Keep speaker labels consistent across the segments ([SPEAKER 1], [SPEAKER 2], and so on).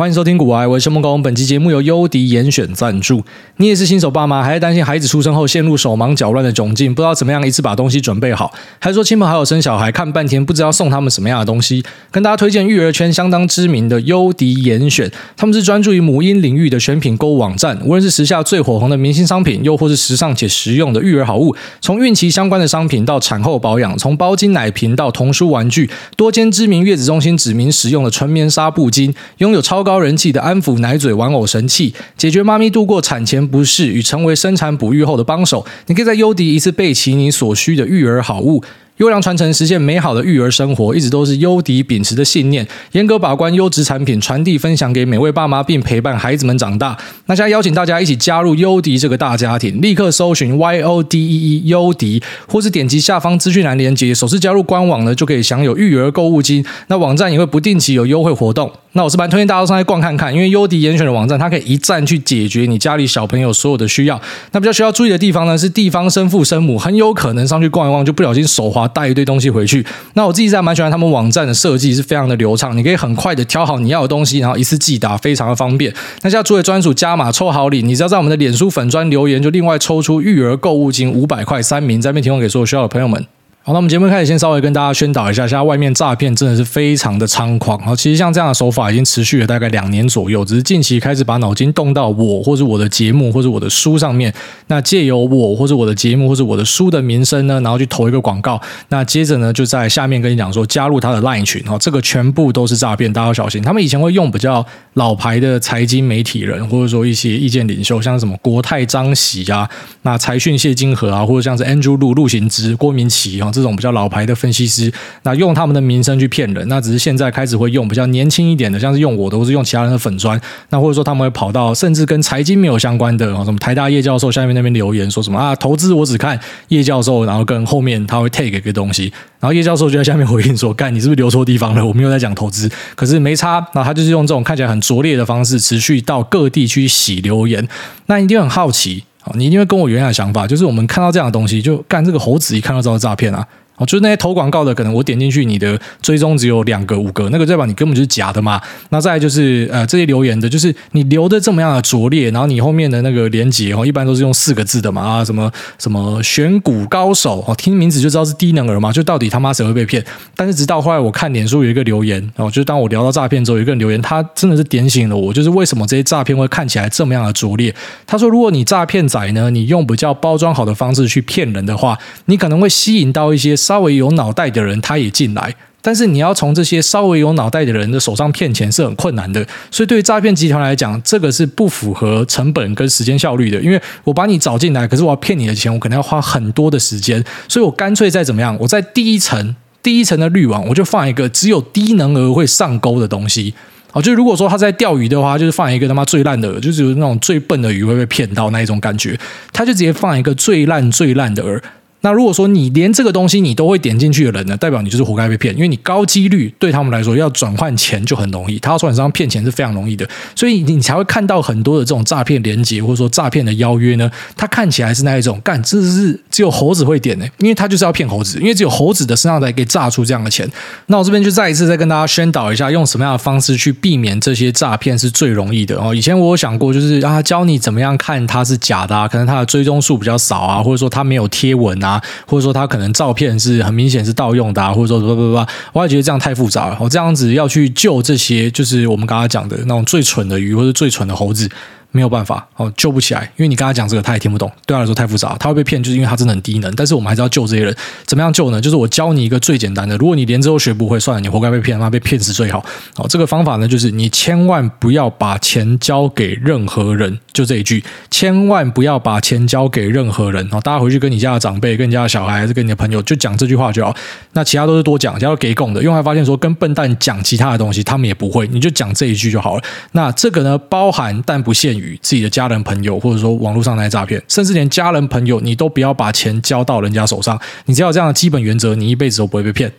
[SPEAKER 1] 欢迎收听《古玩》，我是孟工。本期节目由优迪严选赞助。你也是新手爸妈，还在担心孩子出生后陷入手忙脚乱的窘境，不知道怎么样一次把东西准备好，还说亲朋好友生小孩看半天不知道送他们什么样的东西？跟大家推荐育儿圈相当知名的优迪严选，他们是专注于母婴领域的选品购物网站。无论是时下最火红的明星商品，又或是时尚且实用的育儿好物，从孕期相关的商品到产后保养，从包巾奶瓶到童书玩具，多间知名月子中心指名使用的纯棉纱布巾，拥有超高。高人气的安抚奶嘴玩偶神器，解决妈咪度过产前不适与成为生产哺育后的帮手。你可以在优迪一次备齐你所需的育儿好物。优良传承，实现美好的育儿生活，一直都是优迪秉持的信念。严格把关优质产品，传递分享给每位爸妈，并陪伴孩子们长大。那现在邀请大家一起加入优迪这个大家庭，立刻搜寻 Y O D E E 优迪，或是点击下方资讯栏连接，首次加入官网呢，就可以享有育儿购物金。那网站也会不定期有优惠活动。那我是蛮推荐大家上来逛看看，因为优迪严选的网站，它可以一站去解决你家里小朋友所有的需要。那比较需要注意的地方呢，是地方生父生母很有可能上去逛一逛，就不小心手滑。带一堆东西回去，那我自己在蛮喜欢他们网站的设计，是非常的流畅，你可以很快的挑好你要的东西，然后一次寄达，非常的方便。那现在作为专属加码抽好礼，你只要在我们的脸书粉砖留言，就另外抽出育儿购物金五百块三名，在这边提供给所有需要的朋友们。好，那我们节目开始，先稍微跟大家宣导一下，现在外面诈骗真的是非常的猖狂。好，其实像这样的手法已经持续了大概两年左右，只是近期开始把脑筋动到我或者我的节目或者我的书上面。那借由我或者我的节目或者我的书的名声呢，然后去投一个广告。那接着呢，就在下面跟你讲说加入他的 LINE 群。好，这个全部都是诈骗，大家要小心。他们以前会用比较老牌的财经媒体人，或者说一些意见领袖，像什么国泰张喜啊，那财讯谢金河啊，或者像是 Andrew 陆陆行之、郭明奇啊。这种比较老牌的分析师，那用他们的名声去骗人，那只是现在开始会用比较年轻一点的，像是用我的，或是用其他人的粉砖，那或者说他们会跑到甚至跟财经没有相关的，什么台大叶教授下面那边留言说什么啊，投资我只看叶教授，然后跟后面他会 take 一个东西，然后叶教授就在下面回应说，干，你是不是留错地方了？我没有在讲投资，可是没差，那他就是用这种看起来很拙劣的方式，持续到各地去洗留言，那一定很好奇。你一定会跟我原来的想法，就是我们看到这样的东西，就干这个猴子一看到知道诈骗啊。哦，就是那些投广告的，可能我点进去，你的追踪只有两个、五个，那个代表你根本就是假的嘛。那再就是呃，这些留言的，就是你留的这么样的拙劣，然后你后面的那个连接哦，一般都是用四个字的嘛啊，什么什么选股高手哦，听名字就知道是低能儿嘛，就到底他妈谁会被骗？但是直到后来我看脸书有一个留言哦，就是当我聊到诈骗之后，有一个人留言，他真的是点醒了我，就是为什么这些诈骗会看起来这么样的拙劣？他说，如果你诈骗仔呢，你用比较包装好的方式去骗人的话，你可能会吸引到一些稍微有脑袋的人他也进来，但是你要从这些稍微有脑袋的人的手上骗钱是很困难的，所以对于诈骗集团来讲，这个是不符合成本跟时间效率的。因为我把你找进来，可是我要骗你的钱，我可能要花很多的时间，所以我干脆再怎么样，我在第一层第一层的滤网，我就放一个只有低能儿会上钩的东西。好，就如果说他在钓鱼的话，就是放一个他妈最烂的饵，就是那种最笨的鱼会被骗到那一种感觉，他就直接放一个最烂最烂的饵。那如果说你连这个东西你都会点进去的人呢，代表你就是活该被骗，因为你高几率对他们来说要转换钱就很容易，他要从你身上骗钱是非常容易的，所以你才会看到很多的这种诈骗连接或者说诈骗的邀约呢，它看起来是那一种，干，这是只有猴子会点的，因为他就是要骗猴子，因为只有猴子的身上才可以诈出这样的钱。那我这边就再一次再跟大家宣导一下，用什么样的方式去避免这些诈骗是最容易的哦。以前我有想过，就是啊，教你怎么样看它是假的啊，可能它的追踪数比较少啊，或者说它没有贴文啊。啊或者说他可能照片是很明显是盗用的啊，或者说什么什么，我也觉得这样太复杂了。我这样子要去救这些，就是我们刚刚讲的那种最蠢的鱼，或者最蠢的猴子。没有办法哦，救不起来，因为你跟他讲这个，他也听不懂，对他来说太复杂，他会被骗，就是因为他真的很低能。但是我们还是要救这些人，怎么样救呢？就是我教你一个最简单的，如果你连这都学不会，算了，你活该被骗，妈被骗死最好。好，这个方法呢，就是你千万不要把钱交给任何人，就这一句，千万不要把钱交给任何人。好，大家回去跟你家的长辈、跟你家的小孩，还是跟你的朋友，就讲这句话就好。那其他都是多讲，只要给供的，因为发现说跟笨蛋讲其他的东西，他们也不会，你就讲这一句就好了。那这个呢，包含但不限于与自己的家人。朋友，或者说网络上那些诈骗，甚至连家人朋友，你都不要把钱交到人家手上。你只要这样的基本原则，你一辈子都不会被骗。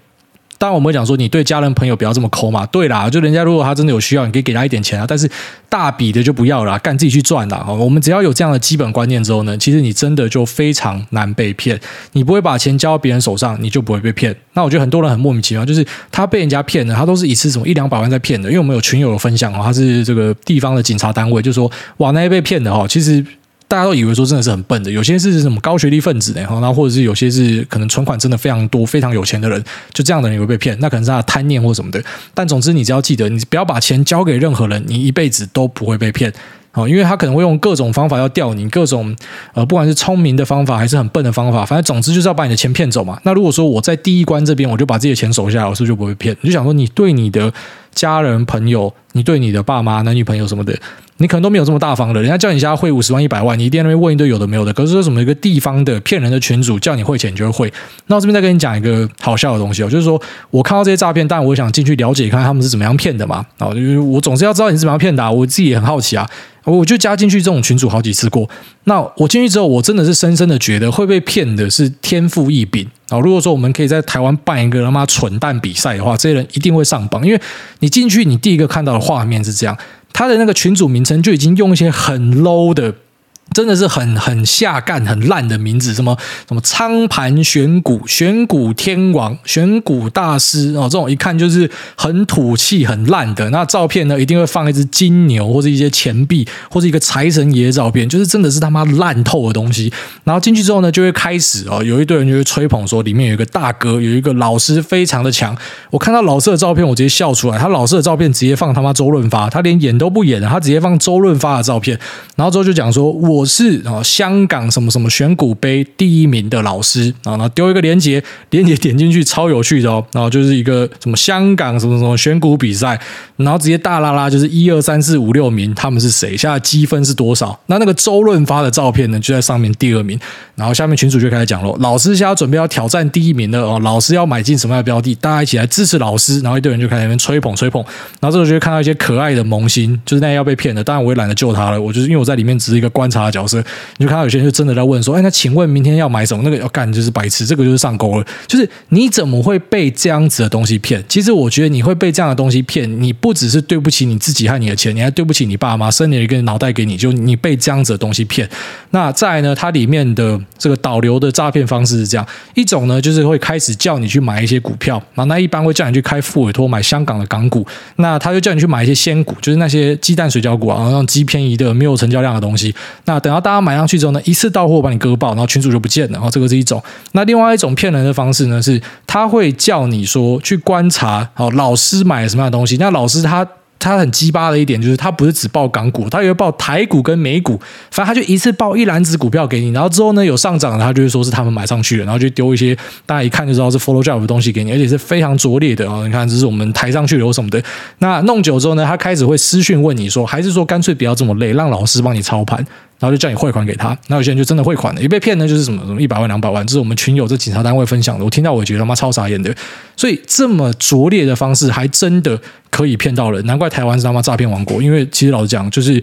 [SPEAKER 1] 当然我们会讲说，你对家人朋友不要这么抠嘛。对啦，就人家如果他真的有需要，你可以给他一点钱啊。但是大笔的就不要了，干自己去赚啦。我们只要有这样的基本观念之后呢，其实你真的就非常难被骗。你不会把钱交到别人手上，你就不会被骗。那我觉得很多人很莫名其妙，就是他被人家骗了，他都是一次什么一两百万在骗的。因为我们有群友的分享，他是这个地方的警察单位，就说哇，那些被骗的哈，其实。大家都以为说真的是很笨的，有些是什么高学历分子呢？然后或者是有些是可能存款真的非常多、非常有钱的人，就这样的人也会被骗，那可能是他的贪念或什么的。但总之，你只要记得，你不要把钱交给任何人，你一辈子都不会被骗。哦，因为他可能会用各种方法要钓你，各种呃，不管是聪明的方法还是很笨的方法，反正总之就是要把你的钱骗走嘛。那如果说我在第一关这边，我就把自己的钱守下来，我是不是就不会骗？你就想说，你对你的家人朋友，你对你的爸妈、男女朋友什么的，你可能都没有这么大方的。人家叫你家汇五十万、一百万，你一定那边问一堆有的没有的。可是说什么一个地方的骗人的群主叫你汇钱，你就会汇。那我这边再跟你讲一个好笑的东西哦，就是说我看到这些诈骗，但我想进去了解看看他们是怎么样骗的嘛。啊，就是我总是要知道你是怎么样骗的啊，我自己也很好奇啊。我就加进去这种群组好几次过，那我进去之后，我真的是深深的觉得会被骗的是天赋异禀啊！如果说我们可以在台湾办一个他妈蠢蛋比赛的话，这些人一定会上榜，因为你进去，你第一个看到的画面是这样，他的那个群组名称就已经用一些很 low 的。真的是很很下干很烂的名字，什么什么仓盘选股、选股天王、选股大师哦，这种一看就是很土气、很烂的。那照片呢，一定会放一只金牛或者一些钱币，或者一个财神爷照片，就是真的是他妈烂透的东西。然后进去之后呢，就会开始哦，有一堆人就会吹捧说里面有一个大哥，有一个老师非常的强。我看到老师的照片，我直接笑出来。他老师的照片直接放他妈周润发，他连演都不演了，他直接放周润发的照片。然后之后就讲说我。我是啊，香港什么什么选股杯第一名的老师啊，然后丢一个链接，链接点进去超有趣的哦，然后就是一个什么香港什么什么选股比赛，然后直接大拉拉就是一二三四五六名，他们是谁？现在积分是多少？那那个周润发的照片呢，就在上面第二名，然后下面群主就开始讲喽，老师现在准备要挑战第一名了哦，老师要买进什么样的标的？大家一起来支持老师，然后一堆人就开始在那边吹捧吹捧，然后这时候就会看到一些可爱的萌新，就是那些要被骗的，当然我也懒得救他了，我就是因为我在里面只是一个观察的。角色，你就看到有些人就真的在问说：“哎，那请问明天要买什么？那个要干就是白痴，这个就是上钩了。就是你怎么会被这样子的东西骗？其实我觉得你会被这样的东西骗，你不只是对不起你自己和你的钱，你还对不起你爸妈生了一个脑袋给你，就你被这样子的东西骗。那再呢，它里面的这个导流的诈骗方式是这样一种呢，就是会开始叫你去买一些股票，然后那一般会叫你去开复委托买香港的港股，那他就叫你去买一些仙股，就是那些鸡蛋水饺股啊，然后那种极便宜的没有成交量的东西。那等到大家买上去之后呢，一次到货把你割爆，然后群主就不见了。然后这个是一种。那另外一种骗人的方式呢，是他会叫你说去观察，哦，老师买什么样的东西。那老师他。他很鸡巴的一点就是，他不是只报港股，他也会报台股跟美股，反正他就一次报一篮子股票给你，然后之后呢有上涨，他就会说是他们买上去的，然后就丢一些大家一看就知道是 follow job 的东西给你，而且是非常拙劣的啊！你看这是我们抬上去有什么的，那弄久之后呢，他开始会私讯问你说，还是说干脆不要这么累，让老师帮你操盘。然后就叫你汇款给他，那有些人就真的汇款了，一被骗呢就是什么什么一百万两百万，这是我们群友这警察单位分享的，我听到我也觉得他妈超傻眼的，所以这么拙劣的方式还真的可以骗到人，难怪台湾是他妈诈骗王国，因为其实老实讲，就是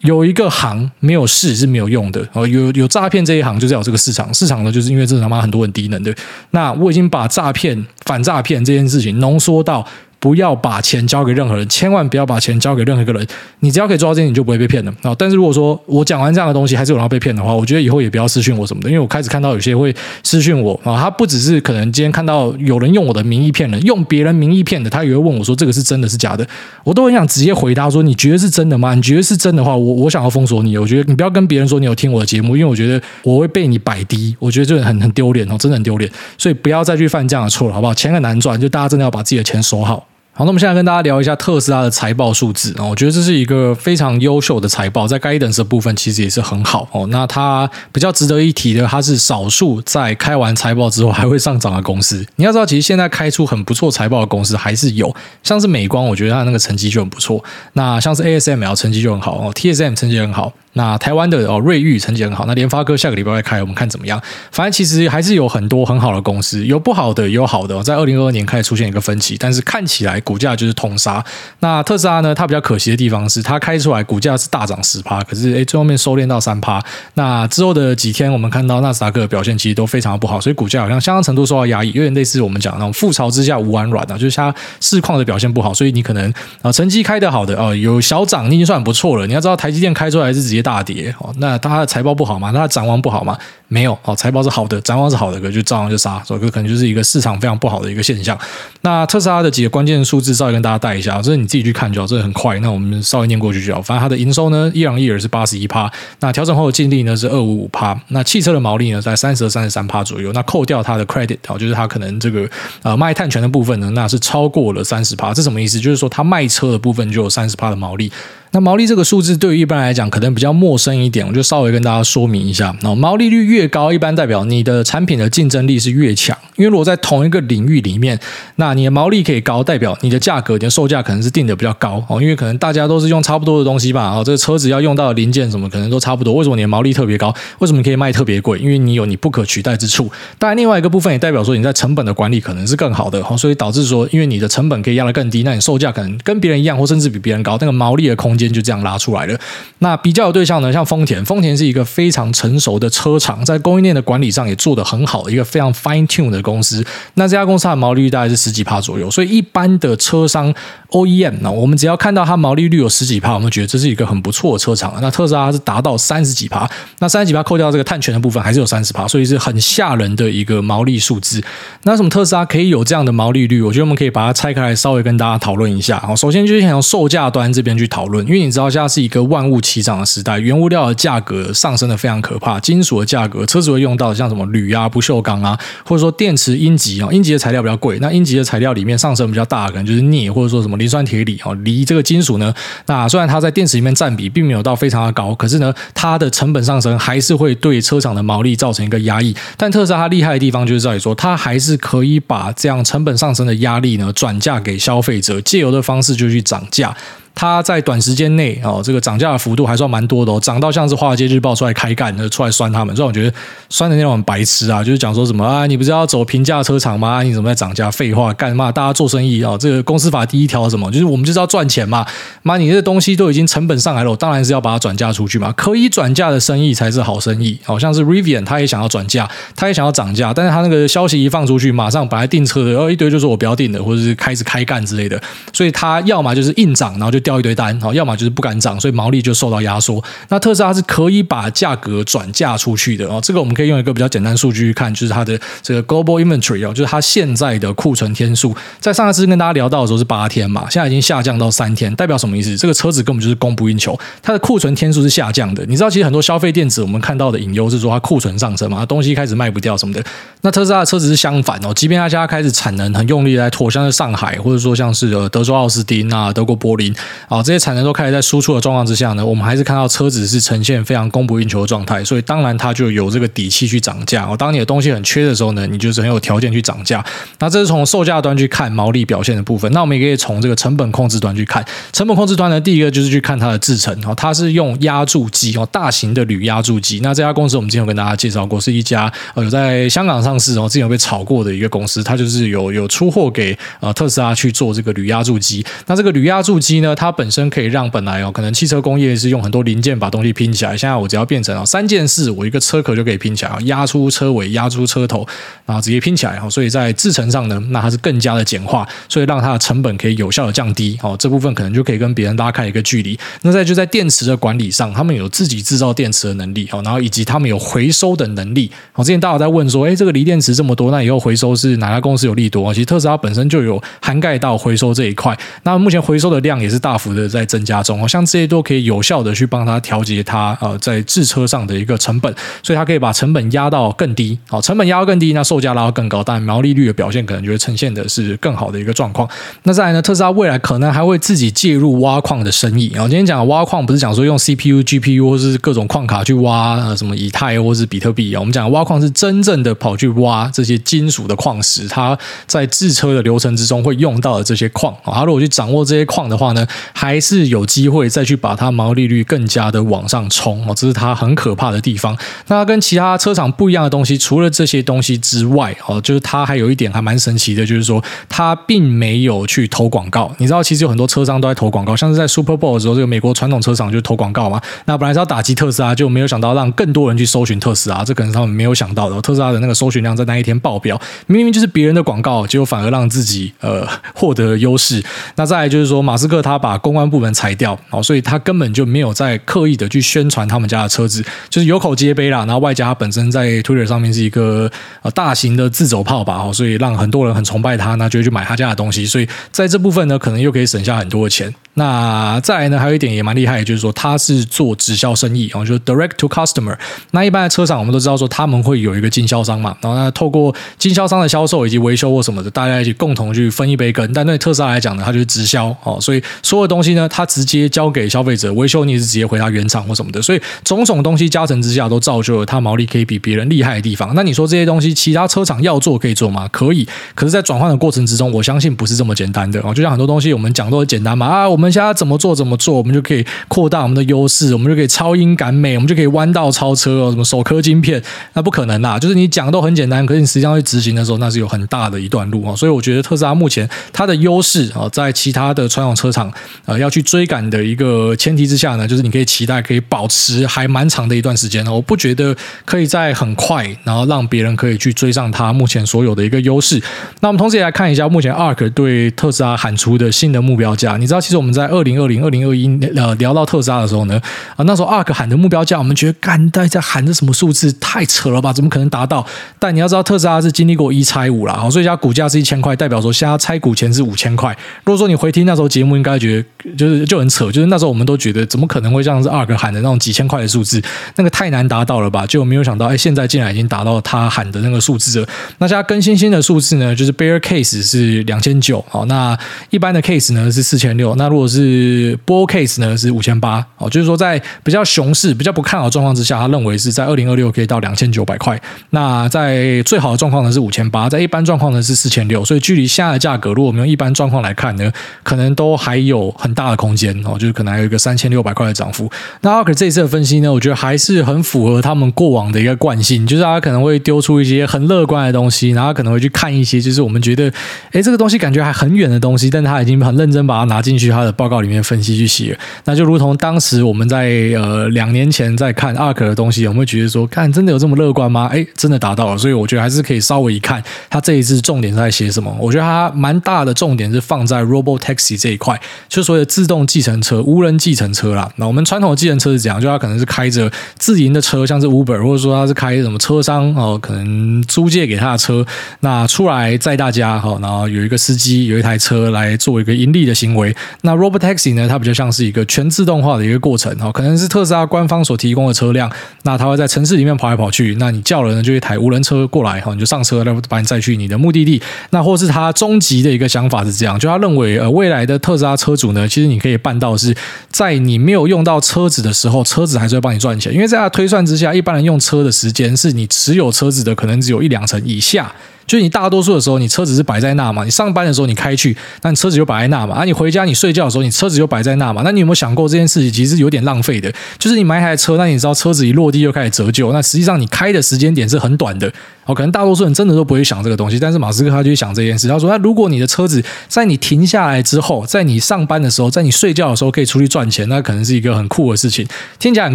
[SPEAKER 1] 有一个行没有市是没有用的，哦，有有诈骗这一行就是要有这个市场，市场呢就是因为这他妈很多人低能的，那我已经把诈骗反诈骗这件事情浓缩到。不要把钱交给任何人，千万不要把钱交给任何一个人。你只要可以做到这点，你就不会被骗了啊！但是如果说我讲完这样的东西，还是有人要被骗的话，我觉得以后也不要私讯我什么的，因为我开始看到有些会私讯我啊，他不只是可能今天看到有人用我的名义骗人，用别人名义骗的，他也会问我说这个是真的是假的，我都很想直接回答说，你觉得是真的吗？你觉得是真的话，我我想要封锁你。我觉得你不要跟别人说你有听我的节目，因为我觉得我会被你摆低，我觉得这个很很丢脸哦，真的很丢脸。所以不要再去犯这样的错了，好不好？钱很难赚，就大家真的要把自己的钱收好。好，那我们现在跟大家聊一下特斯拉的财报数字啊，我觉得这是一个非常优秀的财报，在 Guidance 的部分其实也是很好哦。那它比较值得一提的，它是少数在开完财报之后还会上涨的公司。你要知道，其实现在开出很不错财报的公司还是有，像是美光，我觉得它那个成绩就很不错。那像是 ASML 成绩就很好哦，TSM 成绩很好。那台湾的哦瑞昱成绩很好，那联发科下个礼拜会开，我们看怎么样。反正其实还是有很多很好的公司，有不好的，有好的。在二零二二年开始出现一个分歧，但是看起来股价就是通杀。那特斯拉呢？它比较可惜的地方是，它开出来股价是大涨十趴，可是诶最后面收敛到三趴。那之后的几天，我们看到纳斯达克的表现其实都非常不好，所以股价好像相当程度受到压抑，有点类似我们讲那种覆巢之下无完卵啊，就是它市况的表现不好，所以你可能啊成绩开得好的哦有小涨，你已经算很不错了。你要知道台积电开出来是直接大跌哦，那它的财报不好吗？它的展望不好吗？没有哦，财报是好的，展望是好的，可就照样就杀，所以可能就是一个市场非常不好的一个现象。那特斯拉的几个关键数字，稍微跟大家带一下，这是你自己去看就好，这很快。那我们稍微念过去就好。反正它的营收呢，一两一尔是八十一趴，那调整后的净利呢是二五五趴，那汽车的毛利呢在三十二、三十三趴左右。那扣掉它的 credit 哦，就是它可能这个呃卖碳权的部分呢，那是超过了三十趴。这什么意思？就是说它卖车的部分就有三十趴的毛利。那毛利这个数字对于一般来讲可能比较陌生一点，我就稍微跟大家说明一下。那毛利率越高，一般代表你的产品的竞争力是越强。因为如果在同一个领域里面，那你的毛利可以高，代表你的价格、你的售价可能是定的比较高哦。因为可能大家都是用差不多的东西吧，哦，这个车子要用到的零件什么可能都差不多。为什么你的毛利特别高？为什么你可以卖特别贵？因为你有你不可取代之处。当然，另外一个部分也代表说你在成本的管理可能是更好的哦，所以导致说，因为你的成本可以压得更低，那你售价可能跟别人一样，或甚至比别人高，那个毛利的空间就这样拉出来了。那比较有对象呢，像丰田，丰田是一个非常成熟的车厂，在供应链的管理上也做得很好的一个非常 fine tune 的公司。那这家公司它的毛利率大概是十几帕左右，所以一般的车商 OEM 呢，我们只要看到它毛利率有十几趴，我们觉得这是一个很不错的车厂。那特斯拉是达到三十几趴，那三十几趴扣掉这个碳权的部分，还是有三十趴，所以是很吓人的一个毛利数字。那什么特斯拉可以有这样的毛利率？我觉得我们可以把它拆开来，稍微跟大家讨论一下。好，首先就是想从售价端这边去讨论，因为你知道现在是一个。万物齐涨的时代，原物料的价格上升的非常可怕，金属的价格，车子会用到像什么铝啊、不锈钢啊，或者说电池阴极啊，阴极的材料比较贵，那阴极的材料里面上升比较大的可能就是镍，或者说什么磷酸铁锂哦，锂这个金属呢，那虽然它在电池里面占比并没有到非常的高，可是呢，它的成本上升还是会对车厂的毛利造成一个压抑。但特斯拉它厉害的地方就是在于说，它还是可以把这样成本上升的压力呢转嫁给消费者，借由的方式就去涨价。它在短时间内哦，这个涨价的幅度还算蛮多的哦，涨到像是华尔街日报出来开干，出来酸他们，所以我觉得酸的那种很白痴啊，就是讲说什么啊，你不是要走平价车厂吗？你怎么在涨价？废话，干嘛？大家做生意啊，这个公司法第一条什么，就是我们就是要赚钱嘛。妈，你这东西都已经成本上来了，我当然是要把它转嫁出去嘛。可以转嫁的生意才是好生意。好像是 Rivian，他也想要转嫁，他也想要涨价，但是他那个消息一放出去，马上本来订车的，然后一堆就说我不要订的，或者是开始开干之类的，所以他要么就是硬涨，然后就掉一堆单，好，要。么就是不敢涨，所以毛利就受到压缩。那特斯拉是可以把价格转嫁出去的哦。这个我们可以用一个比较简单数据去看，就是它的这个 global inventory 哦，就是它现在的库存天数。在上一次跟大家聊到的时候是八天嘛，现在已经下降到三天，代表什么意思？这个车子根本就是供不应求，它的库存天数是下降的。你知道，其实很多消费电子我们看到的隐忧是说它库存上升嘛，它东西开始卖不掉什么的。那特斯拉的车子是相反哦，即便它现在开始产能很用力来拓，像是上海或者说像是呃德州奥斯汀啊、德国柏林啊这些产能都开始在输出的状况之下呢，我们还是看到车子是呈现非常供不应求的状态，所以当然它就有这个底气去涨价哦。当你的东西很缺的时候呢，你就是很有条件去涨价。那这是从售价端去看毛利表现的部分。那我们也可以从这个成本控制端去看。成本控制端呢，第一个就是去看它的制程哦，它是用压铸机哦，大型的铝压铸机。那这家公司我们之前有跟大家介绍过，是一家呃有在香港上市哦，之前有被炒过的一个公司，它就是有有出货给呃特斯拉去做这个铝压铸机。那这个铝压铸机呢，它它本身可以让本来哦可能。汽车工业是用很多零件把东西拼起来，现在我只要变成啊三件事，我一个车壳就可以拼起来，压出车尾，压出车头，然后直接拼起来。所以在制程上呢，那它是更加的简化，所以让它的成本可以有效的降低。哦，这部分可能就可以跟别人拉开一个距离。那再就在电池的管理上，他们有自己制造电池的能力哦，然后以及他们有回收的能力哦。之前大家在问说，哎，这个锂电池这么多，那以后回收是哪家公司有利多？其实特斯拉本身就有涵盖到回收这一块。那目前回收的量也是大大幅的在增加中。哦，像这些。都可以有效的去帮他调节他呃在制车上的一个成本，所以他可以把成本压到更低，好，成本压到更低，那售价拉到更高，但毛利率的表现可能就会呈现的是更好的一个状况。那再来呢，特斯拉未来可能还会自己介入挖矿的生意。然后今天讲的挖矿不是讲说用 CPU、GPU 或是各种矿卡去挖呃什么以太或是比特币啊，我们讲挖矿是真正的跑去挖这些金属的矿石，它在制车的流程之中会用到的这些矿啊，他如果去掌握这些矿的话呢，还是有机会再去把它毛利率更加的往上冲哦，这是它很可怕的地方。那跟其他车厂不一样的东西，除了这些东西之外哦，就是它还有一点还蛮神奇的，就是说它并没有去投广告。你知道，其实有很多车商都在投广告，像是在 Super Bowl 的时候，这个美国传统车厂就投广告嘛。那本来是要打击特斯拉，就没有想到让更多人去搜寻特斯拉，这可能是他们没有想到的。特斯拉的那个搜寻量在那一天爆表，明明就是别人的广告，结果反而让自己呃获得优势。那再来就是说，马斯克他把公关部门裁掉，哦，所以他根本就没有在刻意的去宣传他们家的车子，就是有口皆碑啦。然后外加他本身在 Twitter 上面是一个呃大型的自走炮吧，哦，所以让很多人很崇拜他，那就去买他家的东西。所以在这部分呢，可能又可以省下很多的钱。那再来呢，还有一点也蛮厉害，就是说他是做直销生意，然后就是 direct to customer。那一般的车厂我们都知道说他们会有一个经销商嘛，然后呢透过经销商的销售以及维修或什么的，大家一起共同去分一杯羹。但对特斯拉来讲呢，它就是直销哦，所以所有东西呢，它直接交给消费者维修，你是直接回他原厂或什么的。所以种种东西加成之下，都造就了它毛利可以比别人厉害的地方。那你说这些东西其他车厂要做可以做吗？可以，可是，在转换的过程之中，我相信不是这么简单的哦。就像很多东西我们讲都很简单嘛啊，我们。我们现在怎么做怎么做，我们就可以扩大我们的优势，我们就可以超英赶美，我们就可以弯道超车哦，什么首颗晶片，那不可能啦！就是你讲都很简单，可是你实际上去执行的时候，那是有很大的一段路啊。所以我觉得特斯拉目前它的优势啊，在其他的传统车厂呃要去追赶的一个前提之下呢，就是你可以期待可以保持还蛮长的一段时间。我不觉得可以在很快，然后让别人可以去追上它目前所有的一个优势。那我们同时也来看一下目前 ARK 对特斯拉喊出的新的目标价。你知道，其实我们在二零二零、二零二一呃聊到特斯拉的时候呢，啊那时候 ARK 喊的目标价，我们觉得干呆在喊的什么数字太扯了吧？怎么可能达到？但你要知道，特斯拉是经历过一拆五啦，好，所以它股价是一千块，代表说现在拆股前是五千块。如果说你回听那时候节目，应该觉得就是就很扯，就是那时候我们都觉得怎么可能会像是 ARK 喊的那种几千块的数字，那个太难达到了吧？就没有想到，哎，现在竟然已经达到他喊的那个数字了。那现在更新新的数字呢，就是 Bear Case 是两千九，好，那一般的 Case 呢是四千六，那如果是 Bull Case 呢是五千八，哦，就是说在比较熊市、比较不看好状况之下，他认为是在二零二六可以到两千九百块。那在最好的状况呢是五千八，在一般状况呢是四千六。所以距离现在的价格，如果我们用一般状况来看呢，可能都还有很大的空间哦，就是可能还有一个三千六百块的涨幅。那 ARK 这一次的分析呢，我觉得还是很符合他们过往的一个惯性，就是他可能会丢出一些很乐观的东西，然后可能会去看一些就是我们觉得，哎，这个东西感觉还很远的东西，但他已经很认真把它拿进去他的报告里面分析去写。那就如同当时我们在呃两年前在看 ARK 的东西，有没有觉得说，看真的有这么乐观吗？哎，真的达到了，所以我觉得还是可以稍微一看，他这一次重点在写什么？我觉得他蛮大的重点是放在 Robotaxi 这一块，就所谓的自动计程车、无人计程车啦。那我们传统计程车是怎样？就他可能是开着自营的车，像是 Uber，或者说他是开什么车商哦，可能租借给他的车，那出来载大家哈，然后有一个司机，有一台车来做一个盈利的行为。那 Robotaxi 呢，它比较像是一个全自动化的一个过程哦，可能是特斯拉官方所提供的车辆，那它会在城市里面跑来跑去，那你叫了呢，就一台无人车过来哈，你就上车，然后把你载去你的目的地。那或是他终极的一个想法是这样，就他认为呃，未来的特斯拉车主呢，其实你可以办到是在你没有用到车子的时候，车子还是会帮你赚钱，因为在他推算之下，一般人用车的时间是你持有车子的可能只有一两成以下。就是你大多数的时候，你车子是摆在那嘛？你上班的时候你开去，那你车子就摆在那嘛？啊，你回家你睡觉的时候，你车子就摆在那嘛？那你有没有想过这件事情其实是有点浪费的？就是你买一台车，那你知道车子一落地就开始折旧，那实际上你开的时间点是很短的。哦，可能大多数人真的都不会想这个东西，但是马斯克他就会想这件事。他说：“那如果你的车子在你停下来之后，在你上班的时候，在你睡觉的时候可以出去赚钱，那可能是一个很酷的事情。听起来很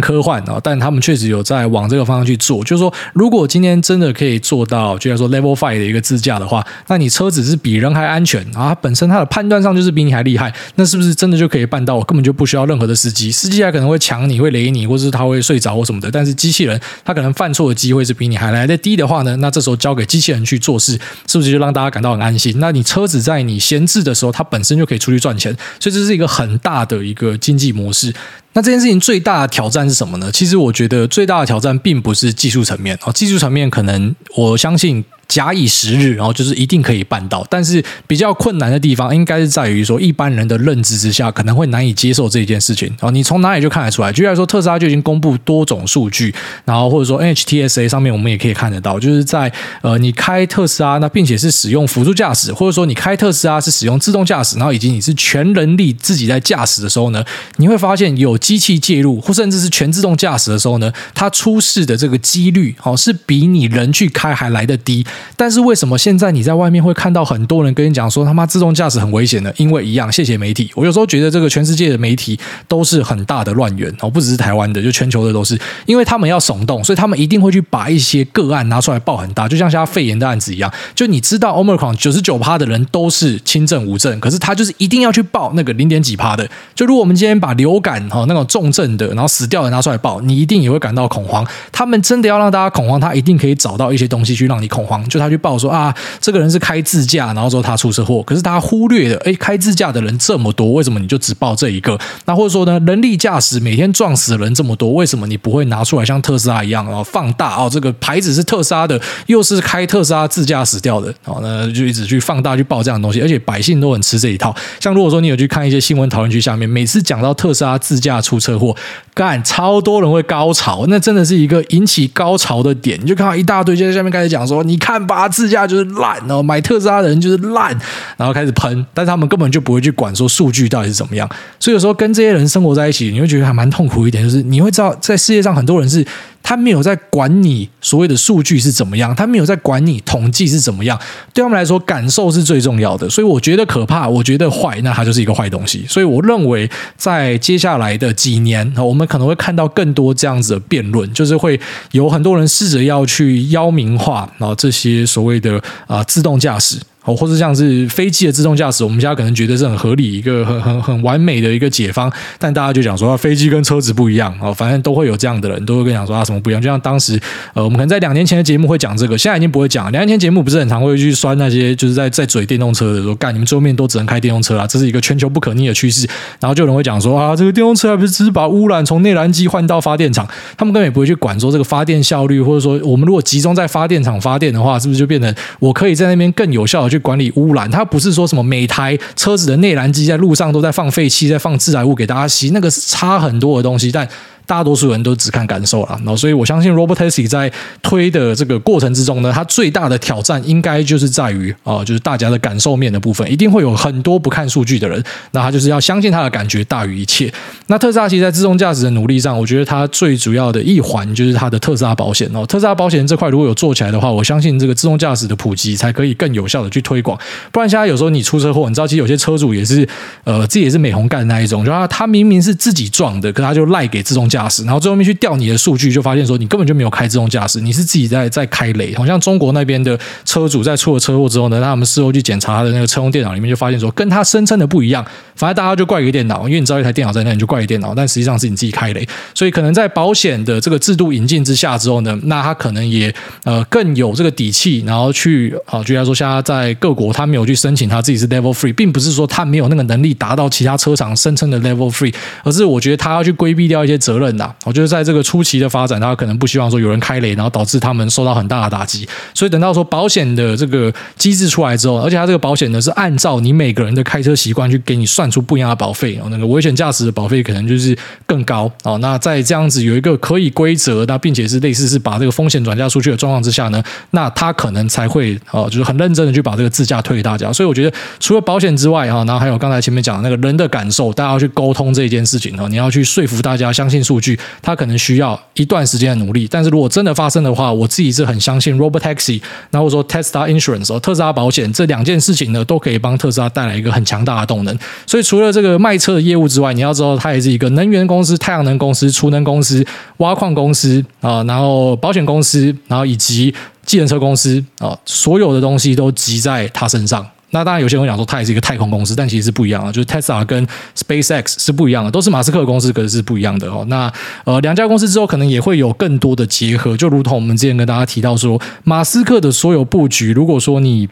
[SPEAKER 1] 科幻啊，但他们确实有在往这个方向去做。就是说，如果今天真的可以做到，就像说 Level Five 的一个自驾的话。”那你车子是比人还安全啊？本身它的判断上就是比你还厉害，那是不是真的就可以办到？我根本就不需要任何的司机，司机还可能会抢你，会雷你，或者是他会睡着或什么的。但是机器人他可能犯错的机会是比你还来得低的话呢？那这时候交给机器人去做事，是不是就让大家感到很安心？那你车子在你闲置的时候，它本身就可以出去赚钱，所以这是一个很大的一个经济模式。那这件事情最大的挑战是什么呢？其实我觉得最大的挑战并不是技术层面啊，技术层面可能我相信。假以时日，然后就是一定可以办到。但是比较困难的地方，应该是在于说一般人的认知之下，可能会难以接受这件事情。然后你从哪里就看得出来？举例来说，特斯拉就已经公布多种数据，然后或者说 NHTSA 上面我们也可以看得到，就是在呃你开特斯拉，那并且是使用辅助驾驶，或者说你开特斯拉是使用自动驾驶，然后以及你是全人力自己在驾驶的时候呢，你会发现有机器介入，或甚至是全自动驾驶的时候呢，它出事的这个几率哦是比你人去开还来得低。但是为什么现在你在外面会看到很多人跟你讲说他妈自动驾驶很危险的？因为一样，谢谢媒体。我有时候觉得这个全世界的媒体都是很大的乱源哦，不只是台湾的，就全球的都是，因为他们要耸动，所以他们一定会去把一些个案拿出来报很大，就像现在肺炎的案子一样。就你知道，Omicron 九十九趴的人都是轻症无症，可是他就是一定要去报那个零点几趴的。就如果我们今天把流感哈那种重症的，然后死掉的拿出来报，你一定也会感到恐慌。他们真的要让大家恐慌，他一定可以找到一些东西去让你恐慌。就他去报说啊，这个人是开自驾，然后说他出车祸，可是他忽略了，哎，开自驾的人这么多，为什么你就只报这一个？那或者说呢，人力驾驶每天撞死的人这么多，为什么你不会拿出来像特斯拉一样，然后放大哦，这个牌子是特斯拉的，又是开特斯拉自驾死掉的，好，那就一直去放大去报这样的东西，而且百姓都很吃这一套。像如果说你有去看一些新闻讨论区下面，每次讲到特斯拉自驾出车祸，干超多人会高潮，那真的是一个引起高潮的点。你就看到一大堆就在下面开始讲说，你看吧，自驾就是烂哦，买特斯拉的人就是烂，然后开始喷，但是他们根本就不会去管说数据到底是怎么样。所以有时候跟这些人生活在一起，你会觉得还蛮痛苦一点，就是你会知道，在世界上很多人是。他没有在管你所谓的数据是怎么样，他没有在管你统计是怎么样，对他们来说，感受是最重要的。所以我觉得可怕，我觉得坏，那它就是一个坏东西。所以我认为，在接下来的几年，我们可能会看到更多这样子的辩论，就是会有很多人试着要去妖名化啊这些所谓的啊自动驾驶。哦，或者像是飞机的自动驾驶，我们现在可能觉得是很合理一个很很很完美的一个解方，但大家就讲说啊，飞机跟车子不一样哦，反正都会有这样的人，都会跟你讲说啊什么不一样。就像当时呃，我们可能在两年前的节目会讲这个，现在已经不会讲。两年前节目不是很常会去酸那些就是在在嘴电动车的说，干你们最后面都只能开电动车啦，这是一个全球不可逆的趋势。然后就有人会讲说啊，这个电动车还不是只是把污染从内燃机换到发电厂，他们根本也不会去管说这个发电效率，或者说我们如果集中在发电厂发电的话，是不是就变成我可以在那边更有效的去管理污染？它不是说什么每台车子的内燃机在路上都在放废气，在放致癌物给大家吸，那个是差很多的东西，但。大多数人都只看感受了，然后所以我相信 Robotaxi 在推的这个过程之中呢，它最大的挑战应该就是在于啊、就是大家的感受面的部分，一定会有很多不看数据的人，那他就是要相信他的感觉大于一切。那特斯拉其实在自动驾驶的努力上，我觉得它最主要的一环就是它的特斯拉保险哦。特斯拉保险这块如果有做起来的话，我相信这个自动驾驶的普及才可以更有效的去推广。不然现在有时候你出车祸，你知道其实有些车主也是呃，这也是美红干的那一种，就他他明明是自己撞的，可他就赖给自动驾驾驶，然后最后面去调你的数据，就发现说你根本就没有开自动驾驶，你是自己在在开雷。好像中国那边的车主在出了车祸之后呢，他们事后去检查他的那个车用电脑里面，就发现说跟他声称的不一样。反正大家就怪给电脑，因为你知道一台电脑在那，你就怪给电脑，但实际上是你自己开雷。所以可能在保险的这个制度引进之下之后呢，那他可能也呃更有这个底气，然后去啊，就像说现在在各国他没有去申请他自己是 Level Three，并不是说他没有那个能力达到其他车厂声称的 Level Three，而是我觉得他要去规避掉一些责任我觉得在这个初期的发展，他可能不希望说有人开雷，然后导致他们受到很大的打击。所以等到说保险的这个机制出来之后，而且他这个保险呢是按照你每个人的开车习惯去给你算出不一样的保费。那个危险驾驶的保费可能就是更高。哦那在这样子有一个可以规则，那并且是类似是把这个风险转嫁出去的状况之下呢，那他可能才会哦，就是很认真的去把这个自驾推给大家。所以我觉得除了保险之外哈，然后还有刚才前面讲的那个人的感受，大家要去沟通这一件事情哦，你要去说服大家相信数据，他可能需要。一段时间的努力，但是如果真的发生的话，我自己是很相信 Robotaxi，然后说 Tesla Insurance 哦特斯拉保险这两件事情呢，都可以帮特斯拉带来一个很强大的动能。所以除了这个卖车的业务之外，你要知道它也是一个能源公司、太阳能公司、储能公司、挖矿公司啊，然后保险公司，然后以及计程车公司啊，所有的东西都集在它身上。那当然，有些人会讲说它也是一个太空公司，但其实是不一样啊。就是 Tesla 跟 SpaceX 是不一样的，都是马斯克公司，可是是不一样的哦。那呃，两家公司之后可能也会有更多的结合，就如同我们之前跟大家提到说，马斯克的所有布局，如果说你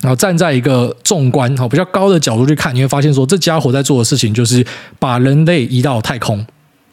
[SPEAKER 1] 然后站在一个纵观哈比较高的角度去看，你会发现说，这家伙在做的事情就是把人类移到太空。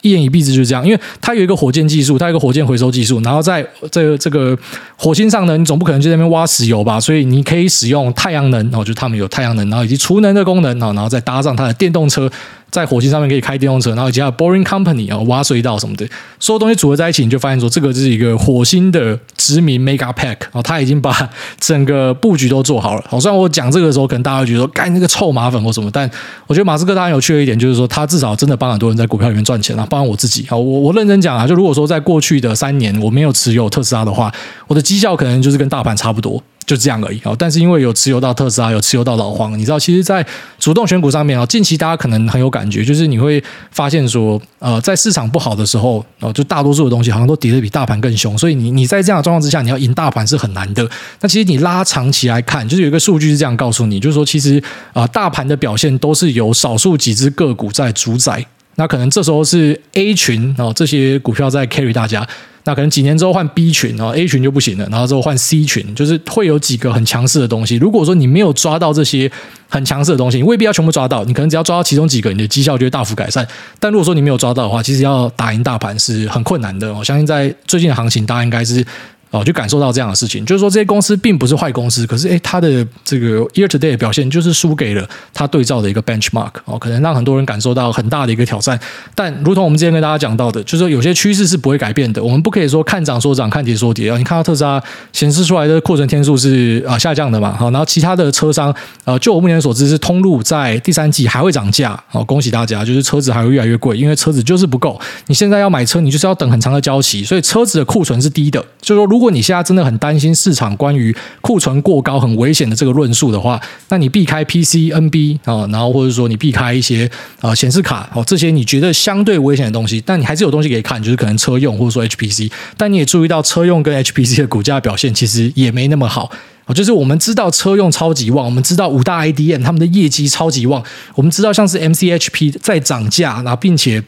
[SPEAKER 1] 一言以蔽之就是这样，因为它有一个火箭技术，它有一个火箭回收技术，然后在这个这个火星上呢，你总不可能就在那边挖石油吧？所以你可以使用太阳能，然后就他们有太阳能，然后以及储能的功能，然后再搭上它的电动车。在火星上面可以开电动车，然后以及还有 Boring Company 啊，挖隧道什么的，所有东西组合在一起，你就发现说，这个就是一个火星的殖民 Mega Pack 啊，他已经把整个布局都做好了。好，虽然我讲这个的时候，可能大家会觉得说，干那个臭马粉或什么，但我觉得马斯克他很有趣的一点就是说，他至少真的帮很多人在股票里面赚钱了，包括我自己啊，我我认真讲啊，就如果说在过去的三年我没有持有特斯拉的话，我的绩效可能就是跟大盘差不多。就这样而已啊！但是因为有持有到特斯拉，有持有到老黄，你知道，其实，在主动选股上面啊，近期大家可能很有感觉，就是你会发现说，呃，在市场不好的时候，哦，就大多数的东西好像都跌得比大盘更凶，所以你你在这样的状况之下，你要赢大盘是很难的。那其实你拉长期来看，就是有一个数据是这样告诉你，就是说，其实啊，大盘的表现都是由少数几只个股在主宰。那可能这时候是 A 群哦，这些股票在 carry 大家。那可能几年之后换 B 群，然后 A 群就不行了，然后之后换 C 群，就是会有几个很强势的东西。如果说你没有抓到这些很强势的东西，你未必要全部抓到，你可能只要抓到其中几个，你的绩效就会大幅改善。但如果说你没有抓到的话，其实要打赢大盘是很困难的。我相信在最近的行情，大家应该是。哦，就感受到这样的事情，就是说这些公司并不是坏公司，可是诶，它的这个 year to day 的表现就是输给了它对照的一个 benchmark 哦，可能让很多人感受到很大的一个挑战。但如同我们之前跟大家讲到的，就是说有些趋势是不会改变的，我们不可以说看涨说涨，看跌说跌啊。你看到特斯拉显示出来的库存天数是啊下降的嘛？好，然后其他的车商呃，就我目前所知是通路在第三季还会涨价，好，恭喜大家，就是车子还会越来越贵，因为车子就是不够。你现在要买车，你就是要等很长的交期，所以车子的库存是低的。就是说，如如果你现在真的很担心市场关于库存过高很危险的这个论述的话，那你避开 PC、NB 啊，然后或者说你避开一些啊显示卡哦这些你觉得相对危险的东西，但你还是有东西可以看，就是可能车用或者说 HPC。但你也注意到车用跟 HPC 的股价表现其实也没那么好啊。就是我们知道车用超级旺，我们知道五大 IDM 他们的业绩超级旺，我们知道像是 MCHP 在涨价，然后并且。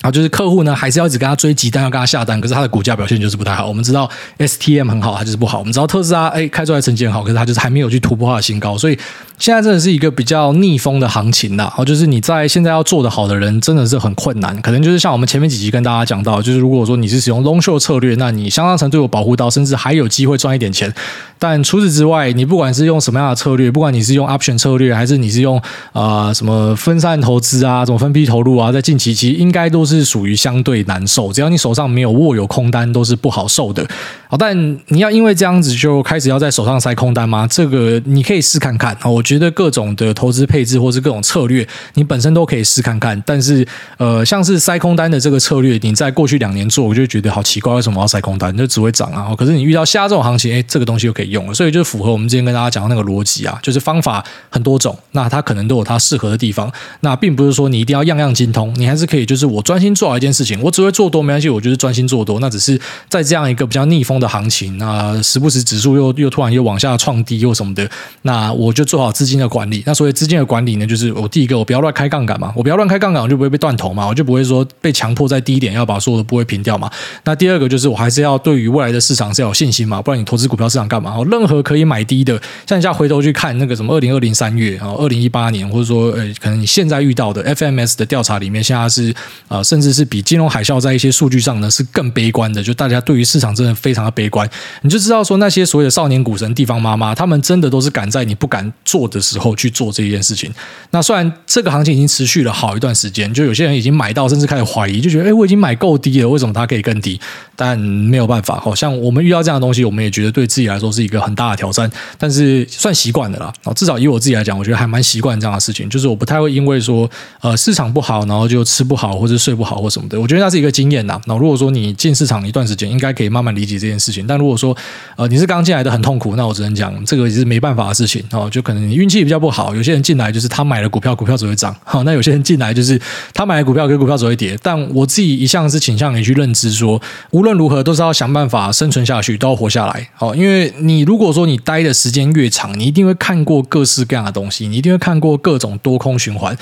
[SPEAKER 1] 啊，就是客户呢，还是要一直跟他追急单，要跟他下单，可是他的股价表现就是不太好。我们知道 STM 很好，它就是不好。我们知道特斯拉，哎，开出来成绩很好，可是它就是还没有去突破它的新高。所以现在真的是一个比较逆风的行情呐。哦，就是你在现在要做得好的人，真的是很困难。可能就是像我们前面几集跟大家讲到，就是如果说你是使用 long short 策略，那你相当程度有保护到，甚至还有机会赚一点钱。但除此之外，你不管是用什么样的策略，不管你是用 option 策略，还是你是用啊、什么分散投资啊，怎么分批投入啊，在近期其实应该都是属于相对难受。只要你手上没有握有空单，都是不好受的。好，但你要因为这样子就开始要在手上塞空单吗？这个你可以试看看啊。我觉得各种的投资配置或是各种策略，你本身都可以试看看。但是，呃，像是塞空单的这个策略，你在过去两年做，我就觉得好奇怪，为什么要塞空单？就只会涨啊。可是你遇到现在这种行情，哎，这个东西又可以用了，所以就符合我们之前跟大家讲的那个逻辑啊，就是方法很多种，那它可能都有它适合的地方。那并不是说你一定要样样精通，你还是可以就是我专心做好一件事情，我只会做多没关系，我就是专心做多。那只是在这样一个比较逆风的行情啊，时不时指数又又突然又往下创低又什么的，那我就做好资金的管理。那所谓资金的管理呢，就是我第一个我不要乱开杠杆嘛，我不要乱开杠杆，我就不会被断头嘛，我就不会说被强迫在低点要把所有的部位平掉嘛。那第二个就是我还是要对于未来的市场是要有信心嘛，不然你投资股票市场干嘛？任何可以买低的，像你现在回头去看那个什么二零二零三月啊，二零一八年，或者说呃，可能你现在遇到的 FMS 的调查里面，现在是啊、呃，甚至是比金融海啸在一些数据上呢是更悲观的，就大家对于市场真的非常悲观，你就知道说那些所谓的少年股神、地方妈妈，他们真的都是敢在你不敢做的时候去做这件事情。那虽然这个行情已经持续了好一段时间，就有些人已经买到，甚至开始怀疑，就觉得哎，我已经买够低了，为什么它可以更低？但没有办法，好像我们遇到这样的东西，我们也觉得对自己来说是一个很大的挑战，但是算习惯的啦。哦至少以我自己来讲，我觉得还蛮习惯这样的事情，就是我不太会因为说呃市场不好，然后就吃不好或者睡不好或什么的。我觉得那是一个经验呐。那如果说你进市场一段时间，应该可以慢慢理解这件事情。但如果说呃你是刚进来的很痛苦，那我只能讲这个也是没办法的事情哦。就可能你运气比较不好，有些人进来就是他买了股票，股票只会涨。好，那有些人进来就是他买了股票，跟股票只会跌。但我自己一向是倾向于去认知说，无论无论如何都是要想办法生存下去，都要活下来。好，因为你如果说你待的时间越长，你一定会看过各式各样的东西，你一定会看过各种多空循环。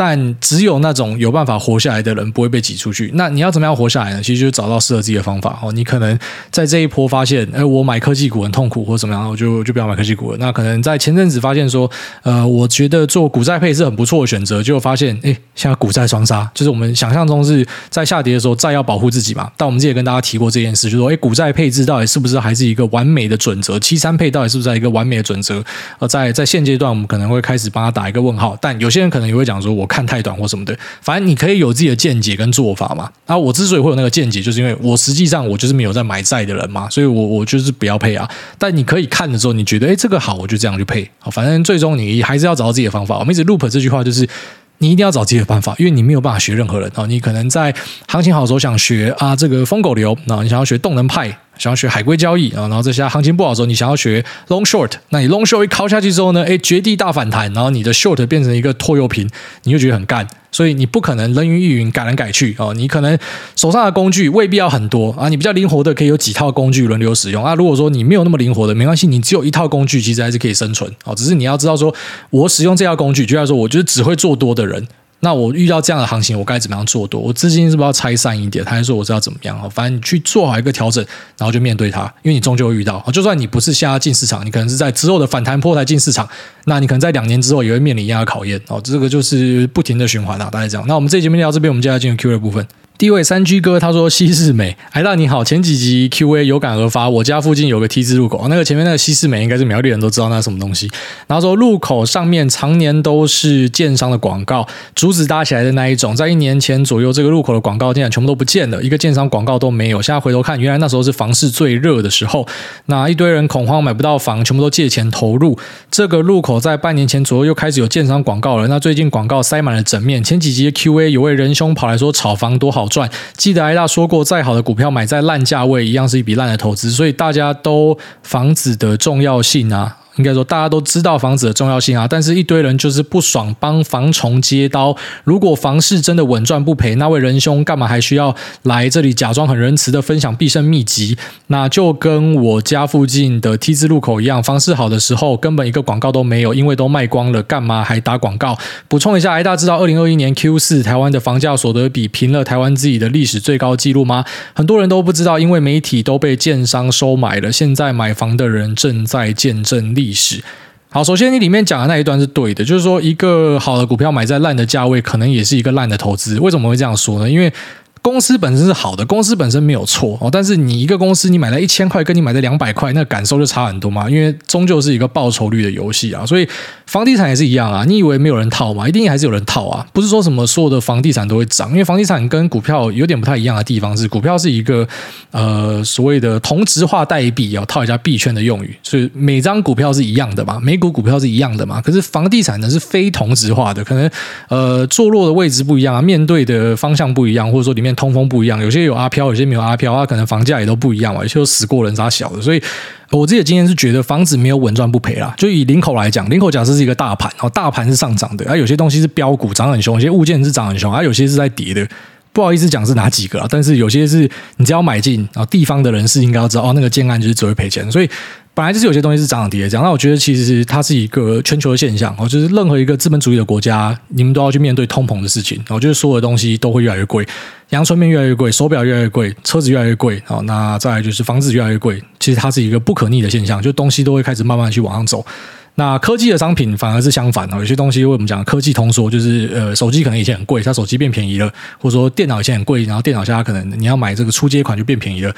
[SPEAKER 1] 但只有那种有办法活下来的人不会被挤出去。那你要怎么样活下来呢？其实就找到适合自己的方法哦。你可能在这一波发现，哎，我买科技股很痛苦，或者怎么样，我就就不要买科技股了。那可能在前阵子发现说，呃，我觉得做股债配是很不错的选择，结果发现，哎，现在股债双杀，就是我们想象中是在下跌的时候债要保护自己嘛。但我们之前跟大家提过这件事，就是说，哎，股债配置到底是不是还是一个完美的准则？七三配到底是不是在一个完美的准则？呃，在在现阶段，我们可能会开始帮他打一个问号。但有些人可能也会讲说，我看太短或什么的。反正你可以有自己的见解跟做法嘛。啊我之所以会有那个见解，就是因为我实际上我就是没有在买债的人嘛，所以我我就是不要配啊。但你可以看的时候，你觉得哎，这个好，我就这样去配。好，反正最终你还是要找到自己的方法。我们一直 loop 这句话就是。你一定要找自己的办法，因为你没有办法学任何人啊。你可能在行情好的时候想学啊，这个疯狗流，那你想要学动能派，想要学海龟交易啊，然后这些行情不好的时候，你想要学 long short，那你 long short 一靠下去之后呢，哎，绝地大反弹，然后你的 short 变成一个拖油瓶，你就觉得很干。所以你不可能人云亦云，改来改去哦。你可能手上的工具未必要很多啊，你比较灵活的可以有几套工具轮流使用啊。如果说你没有那么灵活的，没关系，你只有一套工具，其实还是可以生存哦。只是你要知道说，我使用这套工具，就像说我就是只会做多的人。那我遇到这样的行情，我该怎么样做多？我资金是不是要拆散一点？他还说我知道怎么样啊？反正你去做好一个调整，然后就面对它，因为你终究会遇到。就算你不是现在进市场，你可能是在之后的反弹破台进市场，那你可能在两年之后也会面临一样的考验。哦，这个就是不停的循环啊，大概这样。那我们这节目聊这边，我们接下来进入 Q 的部分。第一位三 G 哥他说西式美，哎大你好，前几集 Q&A 有感而发，我家附近有个 T 字路口，那个前面那个西式美应该是苗栗人都知道那是什么东西。然后说路口上面常年都是建商的广告，竹子搭起来的那一种，在一年前左右这个路口的广告竟然全部都不见了，一个建商广告都没有。现在回头看，原来那时候是房市最热的时候，那一堆人恐慌买不到房，全部都借钱投入这个路口，在半年前左右又开始有建商广告了。那最近广告塞满了整面，前几集 Q&A 有位仁兄跑来说炒房多好赚，记得艾大说过，再好的股票买在烂价位，一样是一笔烂的投资。所以大家都房子的重要性啊。应该说，大家都知道房子的重要性啊，但是一堆人就是不爽帮房虫接刀。如果房市真的稳赚不赔，那位仁兄干嘛还需要来这里假装很仁慈的分享必胜秘籍？那就跟我家附近的 T 字路口一样，房市好的时候根本一个广告都没有，因为都卖光了，干嘛还打广告？补充一下，哎，大家知道二零二一年 Q 四台湾的房价所得比平了台湾自己的历史最高纪录吗？很多人都不知道，因为媒体都被建商收买了。现在买房的人正在见证历史。好，首先你里面讲的那一段是对的，就是说一个好的股票买在烂的价位，可能也是一个烂的投资。为什么会这样说呢？因为公司本身是好的，公司本身没有错哦。但是你一个公司，你买了一千块，跟你买的两百块，那感受就差很多嘛。因为终究是一个报酬率的游戏啊。所以房地产也是一样啊。你以为没有人套吗？一定还是有人套啊。不是说什么所有的房地产都会涨，因为房地产跟股票有点不太一样的地方是，股票是一个呃所谓的同质化代币，要套一下币圈的用语，所以每张股票是一样的嘛，每股股票是一样的嘛。可是房地产呢是非同质化的，可能呃坐落的位置不一样啊，面对的方向不一样，或者说里面。通风不一样，有些有阿飘，有些没有阿飘，它可能房价也都不一样嘛，有些有死过人啥小的，所以我自己的经验是觉得房子没有稳赚不赔啦。就以林口来讲，林口假设是一个大盘，哦，大盘是上涨的，而有些东西是标股涨很凶，有些物件是涨很凶，而有些是在跌的。不好意思讲是哪几个啊，但是有些是你只要买进，然后地方的人士应该要知道，哦，那个建案就是只会赔钱，所以。本来就是有些东西是涨涨跌跌这样，那我觉得其实它是一个全球的现象哦，就是任何一个资本主义的国家，你们都要去面对通膨的事情。然后就是所有的东西都会越来越贵，阳春面越来越贵，手表越来越贵，车子越来越贵，好，那再来就是房子越来越贵。其实它是一个不可逆的现象，就东西都会开始慢慢去往上走。那科技的商品反而是相反哦，有些东西为什么讲科技通缩，就是呃，手机可能以前很贵，它手机变便宜了，或者说电脑以前很贵，然后电脑现在可能你要买这个初阶款就变便宜了。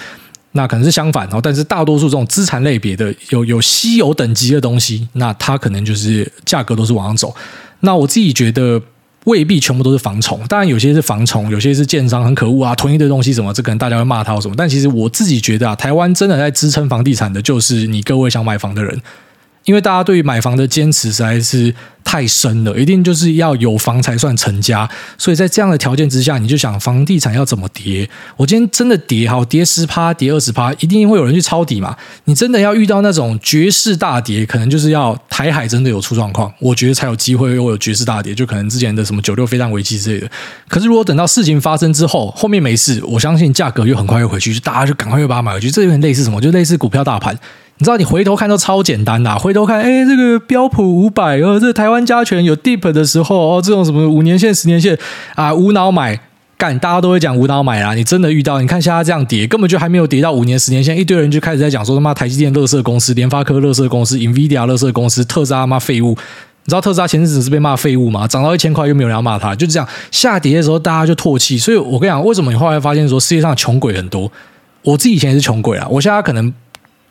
[SPEAKER 1] 那可能是相反哦，但是大多数这种资产类别的有有稀有等级的东西，那它可能就是价格都是往上走。那我自己觉得未必全部都是防虫，当然有些是防虫，有些是建商很可恶啊，囤一堆东西什么，这可能大家会骂他什么。但其实我自己觉得啊，台湾真的在支撑房地产的，就是你各位想买房的人，因为大家对于买房的坚持实在是。太深了，一定就是要有房才算成家。所以在这样的条件之下，你就想房地产要怎么跌？我今天真的跌好，跌十趴，跌二十趴，一定会有人去抄底嘛？你真的要遇到那种绝世大跌，可能就是要台海真的有出状况，我觉得才有机会又有绝世大跌。就可能之前的什么九六飞弹危机之类的。可是如果等到事情发生之后，后面没事，我相信价格又很快又回去，就大家就赶快又把它买回去。这有点类似什么？就类似股票大盘，你知道，你回头看都超简单的、回头看，哎，这个标普五百，哦，这个、台湾加权有 deep 的时候，哦，这种什么五年线、十年线啊，无脑买，干，大家都会讲无脑买啦。你真的遇到，你看现在这样跌，根本就还没有跌到五年、十年线，一堆人就开始在讲说他妈台积电垃圾公司、联发科垃圾公司、NVIDIA 垃圾公司、特斯拉妈废物。你知道特斯拉前阵子是被骂废物吗？涨到一千块又没有人要骂他，就这样。下跌的时候大家就唾弃。所以我跟你讲，为什么你后来发现说世界上穷鬼很多？我自己以前也是穷鬼啊，我现在可能。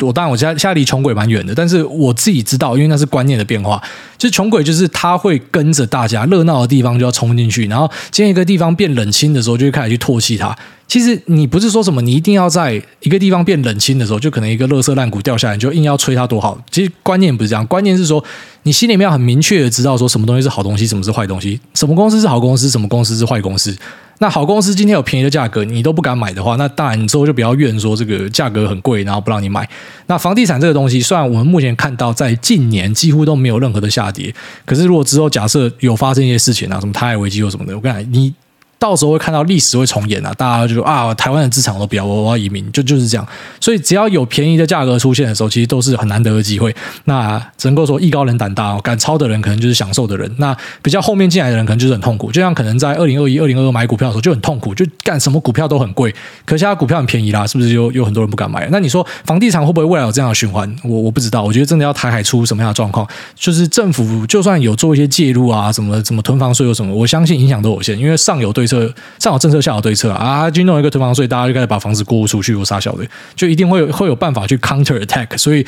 [SPEAKER 1] 我当然，我现在现在离穷鬼蛮远的，但是我自己知道，因为那是观念的变化。就是穷鬼，就是他会跟着大家热闹的地方就要冲进去，然后今天一个地方变冷清的时候，就会开始去唾弃它。其实你不是说什么，你一定要在一个地方变冷清的时候，就可能一个垃圾烂股掉下来，你就硬要吹它多好。其实观念不是这样，观念是说你心里面要很明确的知道说什么东西是好东西，什么是坏东西，什么公司是好公司，什么公司是坏公司。那好公司今天有便宜的价格，你都不敢买的话，那当然你之后就不要怨说这个价格很贵，然后不让你买。那房地产这个东西，虽然我们目前看到在近年几乎都没有任何的下跌，可是如果之后假设有发生一些事情啊，什么台海危机或什么的，我跟你讲，你。到时候会看到历史会重演啊！大家就说啊，台湾的资产我都不要，我我要移民，就就是这样。所以只要有便宜的价格出现的时候，其实都是很难得的机会。那只能够说艺高人胆大哦，敢抄的人可能就是享受的人。那比较后面进来的人可能就是很痛苦。就像可能在二零二一、二零二二买股票的时候就很痛苦，就干什么股票都很贵，可是现在股票很便宜啦，是不是就有很多人不敢买？那你说房地产会不会未来有这样的循环？我我不知道。我觉得真的要台海出什么样的状况，就是政府就算有做一些介入啊，什么什么囤房税有什么，我相信影响都有限，因为上游对策，上好政。策下好对策啊，就弄一个囤房税，大家就开始把房子过户出去，我杀小的，就一定会有会有办法去 counter attack。所以，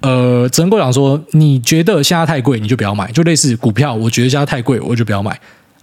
[SPEAKER 1] 呃，只能够讲说，你觉得现在太贵，你就不要买，就类似股票，我觉得现在太贵，我就不要买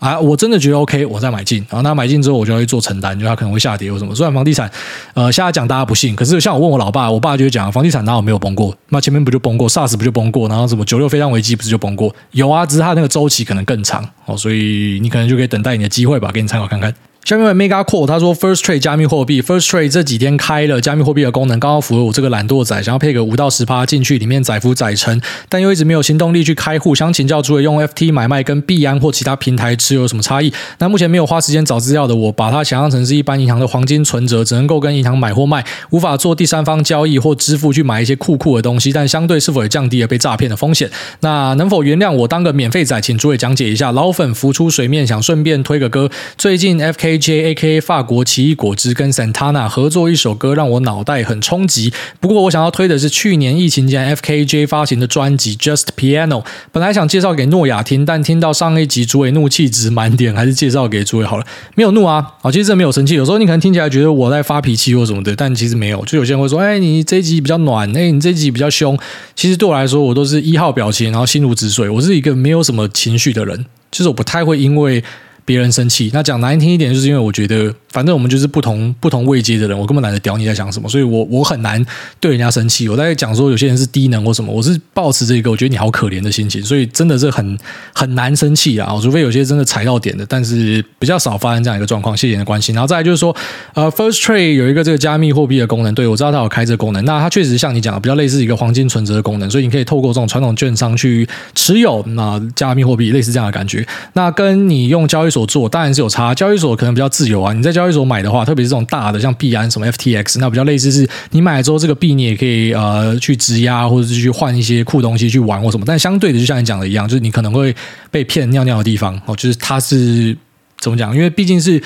[SPEAKER 1] 啊。我真的觉得 OK，我再买进，然后那买进之后，我就要去做承担，就它可能会下跌或什么。虽然房地产，呃，现在讲大家不信，可是像我问我老爸，我爸就会讲，房地产哪有没有崩过？那前面不就崩过，SARS 不就崩过？然后什么九六非常危机不是就崩过？有啊，只是它那个周期可能更长哦，所以你可能就可以等待你的机会吧，给你参考看看。下面有 Mega Core，他说 First Trade 加密货币，First Trade 这几天开了加密货币的功能，刚好符合我这个懒惰仔，想要配个五到十趴进去，里面载浮载沉，但又一直没有行动力去开户，想请教诸位用 FT 买卖跟币安或其他平台持有什么差异？那目前没有花时间找资料的我，把它想象成是一般银行的黄金存折，只能够跟银行买或卖，无法做第三方交易或支付去买一些酷酷的东西，但相对是否也降低了被诈骗的风险？那能否原谅我当个免费仔，请诸位讲解一下？老粉浮出水面，想顺便推个歌，最近 F K A J A K A 法国奇异果汁跟 Santana 合作一首歌，让我脑袋很冲击。不过我想要推的是去年疫情间 FKJ 发行的专辑 Just Piano。本来想介绍给诺亚听，但听到上一集主委怒气值满点，还是介绍给诸位好了。没有怒啊，啊，其实真的没有生气。有时候你可能听起来觉得我在发脾气或什么的，但其实没有。就有些人会说：“哎，你这一集比较暖，哎，你这一集比较凶。”其实对我来说，我都是一号表情，然后心如止水。我是一个没有什么情绪的人，就是我不太会因为别人生气。那讲难听一点，就是因为我觉得。反正我们就是不同不同位阶的人，我根本懒得屌你在想什么，所以我我很难对人家生气。我在讲说有些人是低能或什么，我是抱持这个我觉得你好可怜的心情，所以真的是很很难生气啊。除非有些真的踩到点的，但是比较少发生这样一个状况。谢谢你的关心。然后再来就是说，呃，First Trade 有一个这个加密货币的功能，对，我知道它有开这个功能。那它确实像你讲的，比较类似一个黄金存折的功能，所以你可以透过这种传统券商去持有那加密货币，类似这样的感觉。那跟你用交易所做当然是有差，交易所可能比较自由啊，你在交易所买的话，特别是这种大的，像币安什么 FTX，那比较类似是，你买了之后，这个币你也可以呃去质押，或者是去换一些酷东西去玩或什么。但相对的，就像你讲的一样，就是你可能会被骗尿尿的地方哦，就是它是怎么讲？因为毕竟是。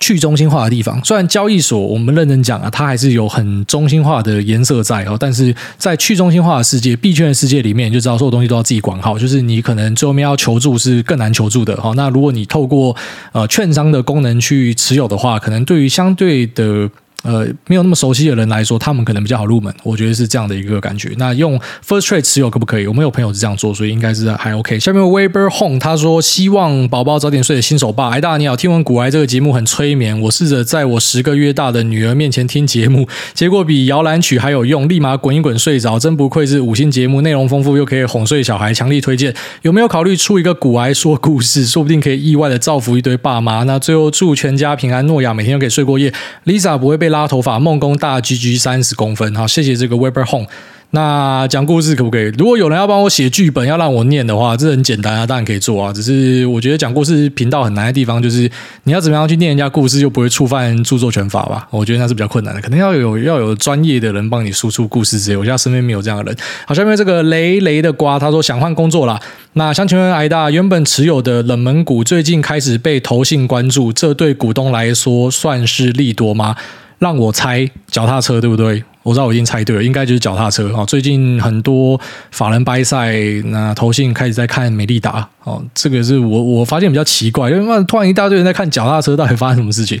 [SPEAKER 1] 去中心化的地方，虽然交易所我们认真讲啊，它还是有很中心化的颜色在哦，但是在去中心化的世界、币圈的世界里面，就知道所有东西都要自己管好，就是你可能最后面要求助是更难求助的哈。那如果你透过呃券商的功能去持有的话，可能对于相对的。呃，没有那么熟悉的人来说，他们可能比较好入门。我觉得是这样的一个感觉。那用 First Trade 持有可不可以？我们有朋友是这样做，所以应该是还 OK。下面 Weber Home 他说希望宝宝早点睡的新手爸，哎大你好，听闻古癌这个节目很催眠，我试着在我十个月大的女儿面前听节目，结果比摇篮曲还有用，立马滚一滚睡着，真不愧是五星节目，内容丰富又可以哄睡小孩，强力推荐。有没有考虑出一个古癌说故事，说不定可以意外的造福一堆爸妈。那最后祝全家平安，诺亚每天都可以睡过夜，Lisa 不会被。拉头发，梦工大 GG 三十公分，好，谢谢这个 Weber Home。那讲故事可不可以？如果有人要帮我写剧本，要让我念的话，这很简单啊，当然可以做啊。只是我觉得讲故事频道很难的地方，就是你要怎么样去念人家故事，又不会触犯著作权法吧？我觉得那是比较困难的，可能要有要有专业的人帮你输出故事之类。我现在身边没有这样的人。好，下面这个雷雷的瓜，他说想换工作啦。那想请问癌大，原本持有的冷门股最近开始被投信关注，这对股东来说算是利多吗？让我猜，脚踏车对不对？我知道我已经猜对了，应该就是脚踏车啊！最近很多法人掰赛，那投信开始在看美利达哦，这个是我我发现比较奇怪，因为突然一大堆人在看脚踏车，到底发生什么事情？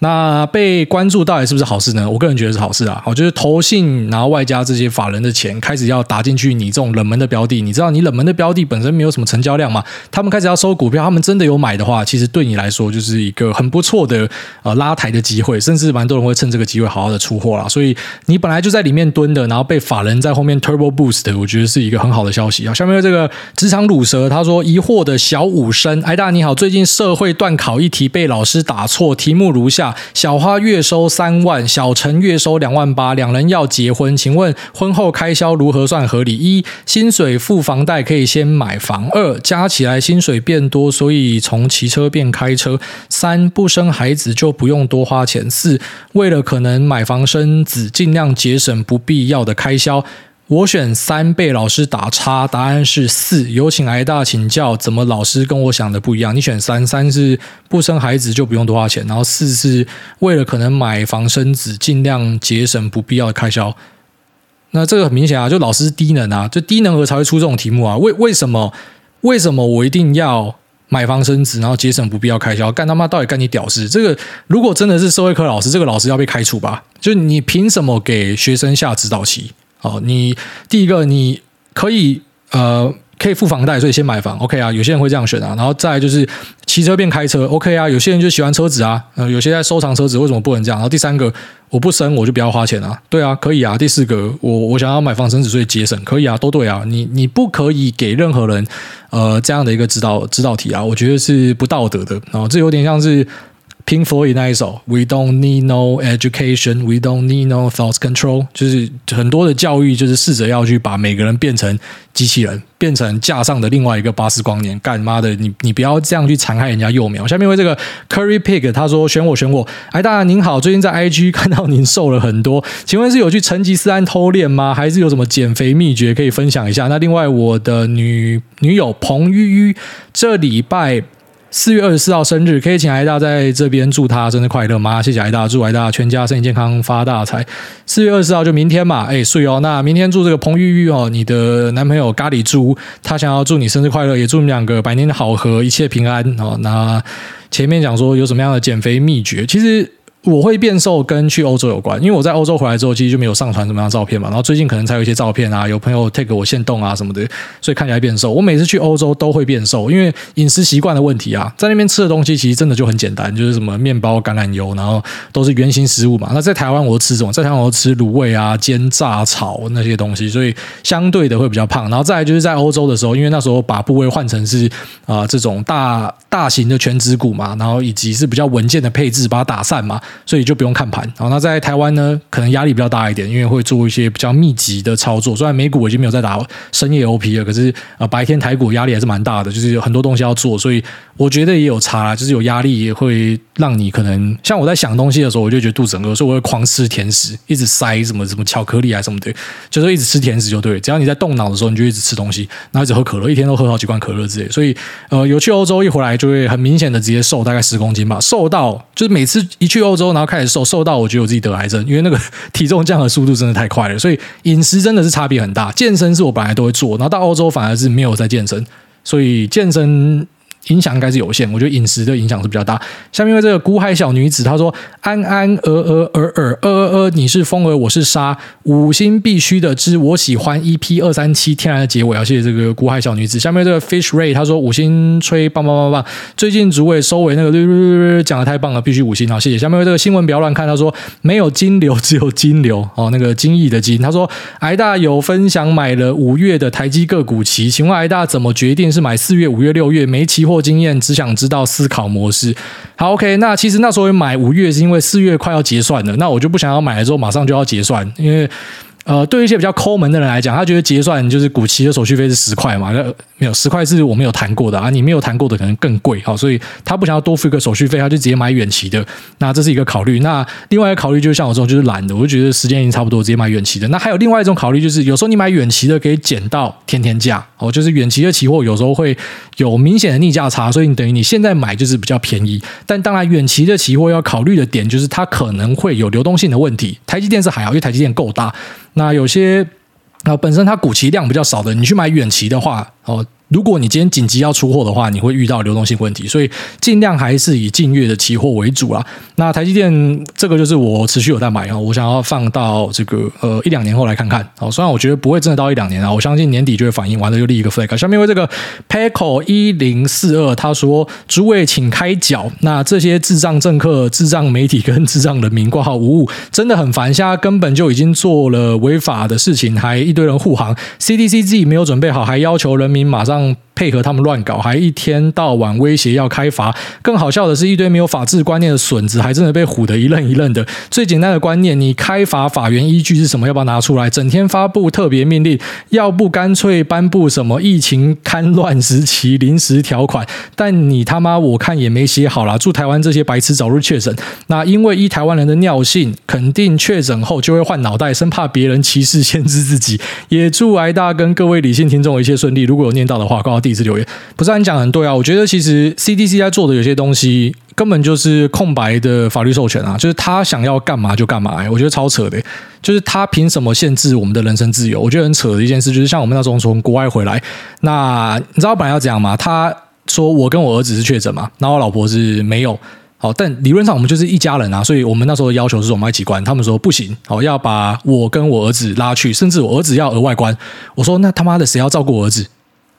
[SPEAKER 1] 那被关注到底是不是好事呢？我个人觉得是好事啊！我觉得投信，然后外加这些法人的钱开始要打进去你这种冷门的标的，你知道你冷门的标的本身没有什么成交量嘛？他们开始要收股票，他们真的有买的话，其实对你来说就是一个很不错的呃拉抬的机会，甚至蛮多人会趁这个机会好好的出货啦。所以你本来就在里面蹲的，然后被法人在后面 turbo boost，我觉得是一个很好的消息啊！下面这个职场鲁蛇他说疑惑的小武生，癌大你好，最近社会段考一题被老师打错，题目如下。小花月收三万，小陈月收两万八，两人要结婚，请问婚后开销如何算合理？一、薪水付房贷可以先买房；二、加起来薪水变多，所以从骑车变开车；三、不生孩子就不用多花钱；四、为了可能买房生子，尽量节省不必要的开销。我选三，被老师打叉，答案是四。有请挨大请教，怎么老师跟我想的不一样？你选三，三是不生孩子就不用多花钱，然后四是为了可能买房生子，尽量节省不必要的开销。那这个很明显啊，就老师低能啊，就低能儿才会出这种题目啊。为为什么？为什么我一定要买房生子，然后节省不必要开销？干他妈到底干你屌事？这个如果真的是社会科老师，这个老师要被开除吧？就你凭什么给学生下指导棋？哦，你第一个你可以呃可以付房贷，所以先买房，OK 啊？有些人会这样选啊，然后再就是骑车变开车，OK 啊？有些人就喜欢车子啊，呃，有些在收藏车子，为什么不能这样？然后第三个，我不生我就不要花钱啊，对啊，可以啊。第四个，我我想要买房生子，所以节省，可以啊，都对啊。你你不可以给任何人呃这样的一个指导指导题啊，我觉得是不道德的啊，这有点像是。Pink Floyd 那一首，We don't need no education, we don't need no thoughts control，就是很多的教育，就是试着要去把每个人变成机器人，变成架上的另外一个巴斯光年。干妈的，你你不要这样去残害人家幼苗。下面为这个 Curry Pig，他说选我选我。哎，大家您好，最近在 IG 看到您瘦了很多，请问是有去成吉思汗偷练吗？还是有什么减肥秘诀可以分享一下？那另外我的女女友彭于于这礼拜。四月二十四号生日，可以请艾大在这边祝他生日快乐吗？谢谢艾大，祝艾大全家身体健康，发大财。四月二十四号就明天嘛，哎，睡哦。那明天祝这个彭玉玉哦，你的男朋友咖喱猪，他想要祝你生日快乐，也祝你们两个百年好合，一切平安哦。那前面讲说有什么样的减肥秘诀，其实。我会变瘦跟去欧洲有关，因为我在欧洲回来之后，其实就没有上传什么样的照片嘛。然后最近可能才有一些照片啊，有朋友 take 我限动啊什么的，所以看起来变瘦。我每次去欧洲都会变瘦，因为饮食习惯的问题啊，在那边吃的东西其实真的就很简单，就是什么面包、橄榄油，然后都是原型食物嘛。那在台湾我吃什么？在台湾我吃卤味啊、煎、炸、炒那些东西，所以相对的会比较胖。然后再来就是在欧洲的时候，因为那时候把部位换成是啊、呃、这种大大型的全指股嘛，然后以及是比较稳健的配置，把它打散嘛，所以就不用看。好，那在台湾呢，可能压力比较大一点，因为会做一些比较密集的操作。虽然美股已经没有在打深夜 OP 了，可是呃，白天台股压力还是蛮大的，就是有很多东西要做，所以我觉得也有差，就是有压力也会让你可能像我在想东西的时候，我就觉得肚子很饿，所以我会狂吃甜食，一直塞什么什么巧克力啊什么的，就是一直吃甜食就对。只要你在动脑的时候，你就一直吃东西，然后一直喝可乐，一天都喝好几罐可乐之类。所以呃，有去欧洲一回来，就会很明显的直接瘦大概十公斤吧，瘦到就是每次一去欧洲，然后开始瘦，瘦到我觉得我自己得癌症，因为那个 体重降的速度真的太快了，所以饮食真的是差别很大。健身是我本来都会做，然后到欧洲反而是没有在健身，所以健身。影响应该是有限，我觉得饮食的影响是比较大。下面这个孤海小女子，她说：“安安鹅鹅尔尔鹅鹅鹅，你是风儿，我是沙，五星必须的之，我喜欢 EP 二三七天然的结尾。”啊谢谢这个孤海小女子。下面这个 Fish Ray，他说：“五星吹棒棒棒棒，最近主委收尾那个讲的太棒了，必须五星。”啊，谢谢。下面这个新闻不要乱看，他说：“没有金流，只有金流。”哦，那个金翼的金。他说：“癌大有分享买了五月的台积个股期，请问癌大怎么决定是买四月、五月、六月没期货？”经验只想知道思考模式。好，OK。那其实那时候买五月是因为四月快要结算了，那我就不想要买了之后马上就要结算，因为呃，对于一些比较抠门的人来讲，他觉得结算就是股期的手续费是十块嘛，那没有十块是我没有谈过的啊，你没有谈过的可能更贵，好，所以他不想要多付一个手续费，他就直接买远期的，那这是一个考虑。那另外一个考虑就是像我这种就是懒的，我就觉得时间已经差不多，直接买远期的。那还有另外一种考虑就是，有时候你买远期的可以捡到天天价，哦，就是远期的期货有时候会有明显的逆价差，所以你等于你现在买就是比较便宜。但当然，远期的期货要考虑的点就是它可能会有流动性的问题。台积电是还好，因为台积电够大。那有些那，本身它股期量比较少的，你去买远期的话，哦。如果你今天紧急要出货的话，你会遇到流动性问题，所以尽量还是以近月的期货为主啦。那台积电这个就是我持续有在买啊，我想要放到这个呃一两年后来看看。好，虽然我觉得不会真的到一两年啊，我相信年底就会反应完了就立一个 flag。下面为这个 Peco 一零四二他说：“诸位请开脚。”那这些智障政客、智障媒体跟智障人民挂号无误，真的很烦。现在根本就已经做了违法的事情，还一堆人护航。CDC 自己没有准备好，还要求人民马上。让配合他们乱搞，还一天到晚威胁要开罚。更好笑的是，一堆没有法治观念的损子，还真的被唬得一愣一愣的。最简单的观念，你开罚法源依据是什么？要不要拿出来？整天发布特别命令，要不干脆颁布什么疫情戡乱时期临时条款？但你他妈我看也没写好啦。祝台湾这些白痴早日确诊。那因为依台湾人的尿性，肯定确诊后就会换脑袋，生怕别人歧视限制自己。也祝挨大跟各位理性听众一切顺利。如果有念到的话，第一次留言，不是你讲很对啊？我觉得其实 CDC 在做的有些东西根本就是空白的法律授权啊，就是他想要干嘛就干嘛，欸，我觉得超扯的，就是他凭什么限制我们的人身自由？我觉得很扯的一件事，就是像我们那时候从国外回来，那你知道本来要怎样吗？他说我跟我儿子是确诊嘛，然后我老婆是没有。好，但理论上我们就是一家人啊，所以我们那时候的要求是我们一起关。他们说不行，好，要把我跟我儿子拉去，甚至我儿子要额外关。我说那他妈的谁要照顾我儿子？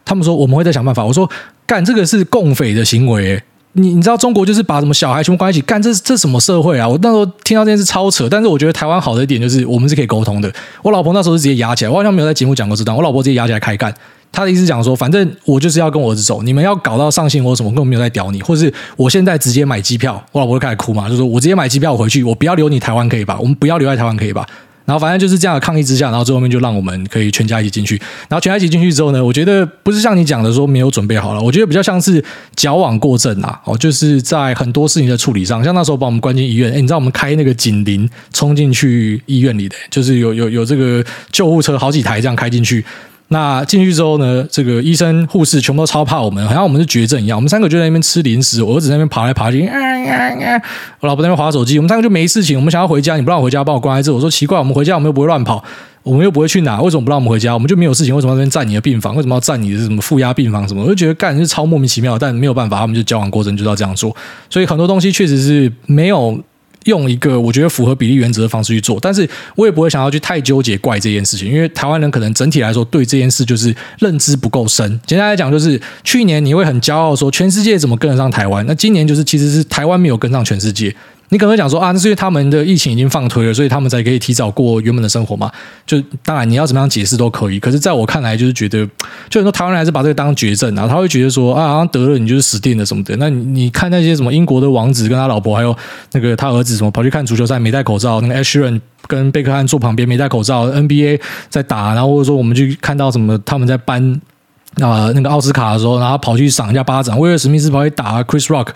[SPEAKER 1] 他们说我们会再想办法。我说干这个是共匪的行为，你你知道中国就是把什么小孩全部关一起干，这这什么社会啊？我那时候听到这件事超扯，但是我觉得台湾好的一点就是我们是可以沟通的。我老婆那时候是直接压起来，我好像没有在节目讲过这段。我老婆直接压起来开干，她的意思讲说，反正我就是要跟我儿子走，你们要搞到上新闻或什么，根本没有在屌你，或是我现在直接买机票，我老婆就开始哭嘛，就说我直接买机票我回去，我不要留你台湾可以吧？我们不要留在台湾可以吧？然后反正就是这样的抗议之下，然后最后面就让我们可以全家一起进去。然后全家一起进去之后呢，我觉得不是像你讲的说没有准备好了，我觉得比较像是矫枉过正啊。哦，就是在很多事情的处理上，像那时候把我们关进医院，哎，你知道我们开那个警铃冲进去医院里的，就是有有有这个救护车好几台这样开进去。那进去之后呢，这个医生护士全部都超怕我们，好像我们是绝症一样。我们三个就在那边吃零食，我儿子在那边爬来爬去，我老婆在那边滑手机。我们三个就没事情，我们想要回家，你不让我回家，把我关在这。我说奇怪，我们回家我们又不会乱跑，我们又不会去哪，为什么不让我们回家？我们就没有事情，为什么要那边占你的病房？为什么要占你的什么负压病房什么？我就觉得干是超莫名其妙，但没有办法，他们就交往过程，就要这样做。所以很多东西确实是没有。用一个我觉得符合比例原则的方式去做，但是我也不会想要去太纠结怪这件事情，因为台湾人可能整体来说对这件事就是认知不够深。简单来讲，就是去年你会很骄傲说全世界怎么跟得上台湾，那今年就是其实是台湾没有跟上全世界。你可能会讲说啊，那是因为他们的疫情已经放推了，所以他们才可以提早过原本的生活嘛？就当然你要怎么样解释都可以，可是在我看来，就是觉得，就很多台湾人还是把这个当绝症啊，他会觉得说啊，好像得了你就是死定了什么的。那你你看那些什么英国的王子跟他老婆，还有那个他儿子什么跑去看足球赛没戴口罩，那个 Ed Sheeran 跟贝克汉坐旁边没戴口罩，NBA 在打，然后或者说我们去看到什么他们在颁啊那个奥斯卡的时候，然后跑去赏一下巴掌，威尔史密斯跑去打 Chris Rock。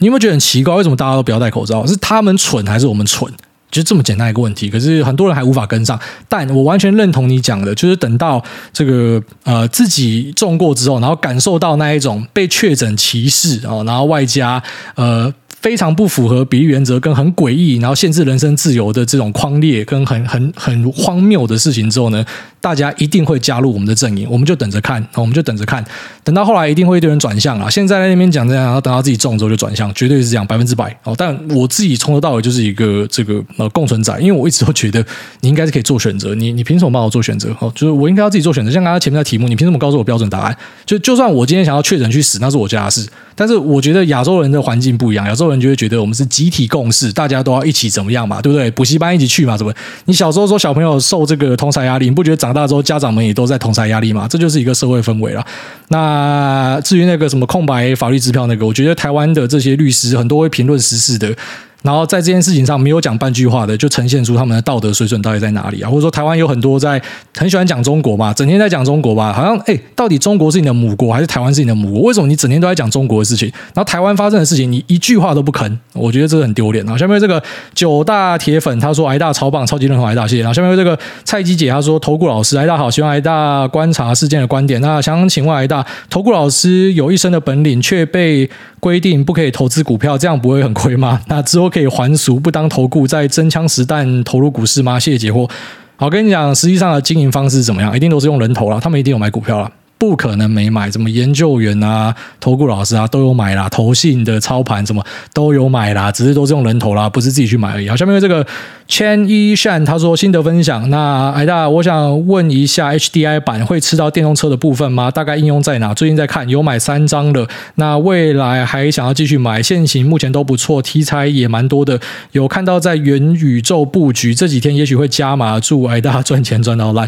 [SPEAKER 1] 你有没有觉得很奇怪？为什么大家都不要戴口罩？是他们蠢还是我们蠢？就这么简单一个问题。可是很多人还无法跟上。但我完全认同你讲的，就是等到这个呃自己中过之后，然后感受到那一种被确诊歧视哦，然后外加呃。非常不符合比例原则，跟很诡异，然后限制人身自由的这种匡列，跟很很很荒谬的事情之后呢，大家一定会加入我们的阵营，我们就等着看，我们就等着看，等到后来一定会一堆人转向啊！现在在那边讲这样，然后等到自己中之后就转向，绝对是这样，百分之百哦。但我自己从头到尾就是一个这个呃共存仔，因为我一直都觉得你应该是可以做选择，你你凭什么帮我做选择？哦，就是我应该要自己做选择。像刚刚前面的题目，你凭什么告诉我标准答案？就就算我今天想要确诊去死，那是我家的事。但是我觉得亚洲人的环境不一样，亚洲人就会觉得我们是集体共识，大家都要一起怎么样嘛，对不对？补习班一起去嘛，怎么？你小时候说小朋友受这个通才压力，你不觉得长大之后家长们也都在通才压力吗？这就是一个社会氛围了。那至于那个什么空白法律支票那个，我觉得台湾的这些律师很多会评论时事的。然后在这件事情上没有讲半句话的，就呈现出他们的道德水准到底在哪里啊？或者说台湾有很多在很喜欢讲中国嘛，整天在讲中国吧，好像哎，到底中国是你的母国还是台湾是你的母国？为什么你整天都在讲中国的事情？然后台湾发生的事情你一句话都不吭，我觉得这个很丢脸啊！下面这个九大铁粉他说挨大超棒，超级认同挨大，谢谢。然后下面这个蔡姬姐她说投顾老师挨大好，希望挨大观察事件的观点。那想请问挨大，投顾老师有一身的本领，却被规定不可以投资股票，这样不会很亏吗？那之后。可以还俗，不当投顾，再真枪实弹投入股市吗？谢谢解惑。好，跟你讲，实际上的经营方式是怎么样？一定都是用人头了，他们一定有买股票了。不可能没买，什么研究员啊、投顾老师啊都有买啦，投信的操盘什么都有买啦，只是都是用人头啦，不是自己去买而已。好，下面这个 Chen Yishan 他说心得分享，那艾大，我想问一下 HDI 版会吃到电动车的部分吗？大概应用在哪？最近在看，有买三张了，那未来还想要继续买，现行目前都不错，题材也蛮多的，有看到在元宇宙布局，这几天也许会加码，祝艾大赚钱赚到烂。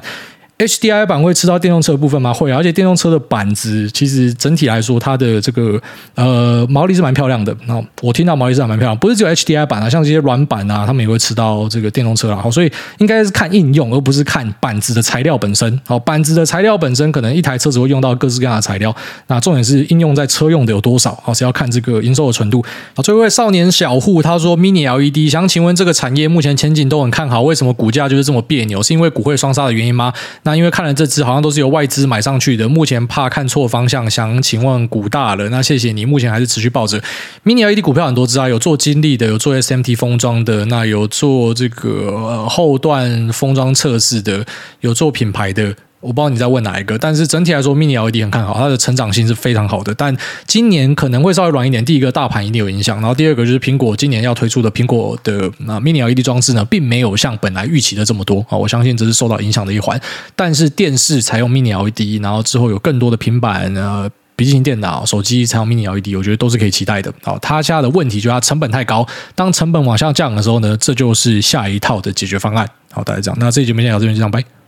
[SPEAKER 1] HDI 版会吃到电动车的部分吗？会，而且电动车的板子其实整体来说，它的这个呃毛利是蛮漂亮的。然后我听到毛利是蛮漂亮，不是只有 HDI 版啊，像这些软板啊，他们也会吃到这个电动车啊。好，所以应该是看应用，而不是看板子的材料本身。好，板子的材料本身可能一台车子会用到各式各样的材料，那重点是应用在车用的有多少，好，是要看这个营收的纯度。好，最后一位少年小户他说，Mini LED 想请问这个产业目前前景都很看好，为什么股价就是这么别扭？是因为股汇双杀的原因吗？那那因为看了这只好像都是由外资买上去的，目前怕看错方向，想请问股大了，那谢谢你，目前还是持续抱着 Mini LED 股票很多只啊，有做金利的，有做 SMT 封装的，那有做这个、呃、后段封装测试的，有做品牌的。我不知道你在问哪一个，但是整体来说，Mini LED 很看好，它的成长性是非常好的。但今年可能会稍微软一点。第一个，大盘一定有影响，然后第二个就是苹果今年要推出的苹果的那 Mini LED 装置呢，并没有像本来预期的这么多啊。我相信这是受到影响的一环。但是电视采用 Mini LED，然后之后有更多的平板、呃笔记型电脑、手机采用 Mini LED，我觉得都是可以期待的。好，它现在的问题就是它成本太高，当成本往下降的时候呢，这就是下一套的解决方案。好，大家这样，那这期节目先到这边，就这样拜。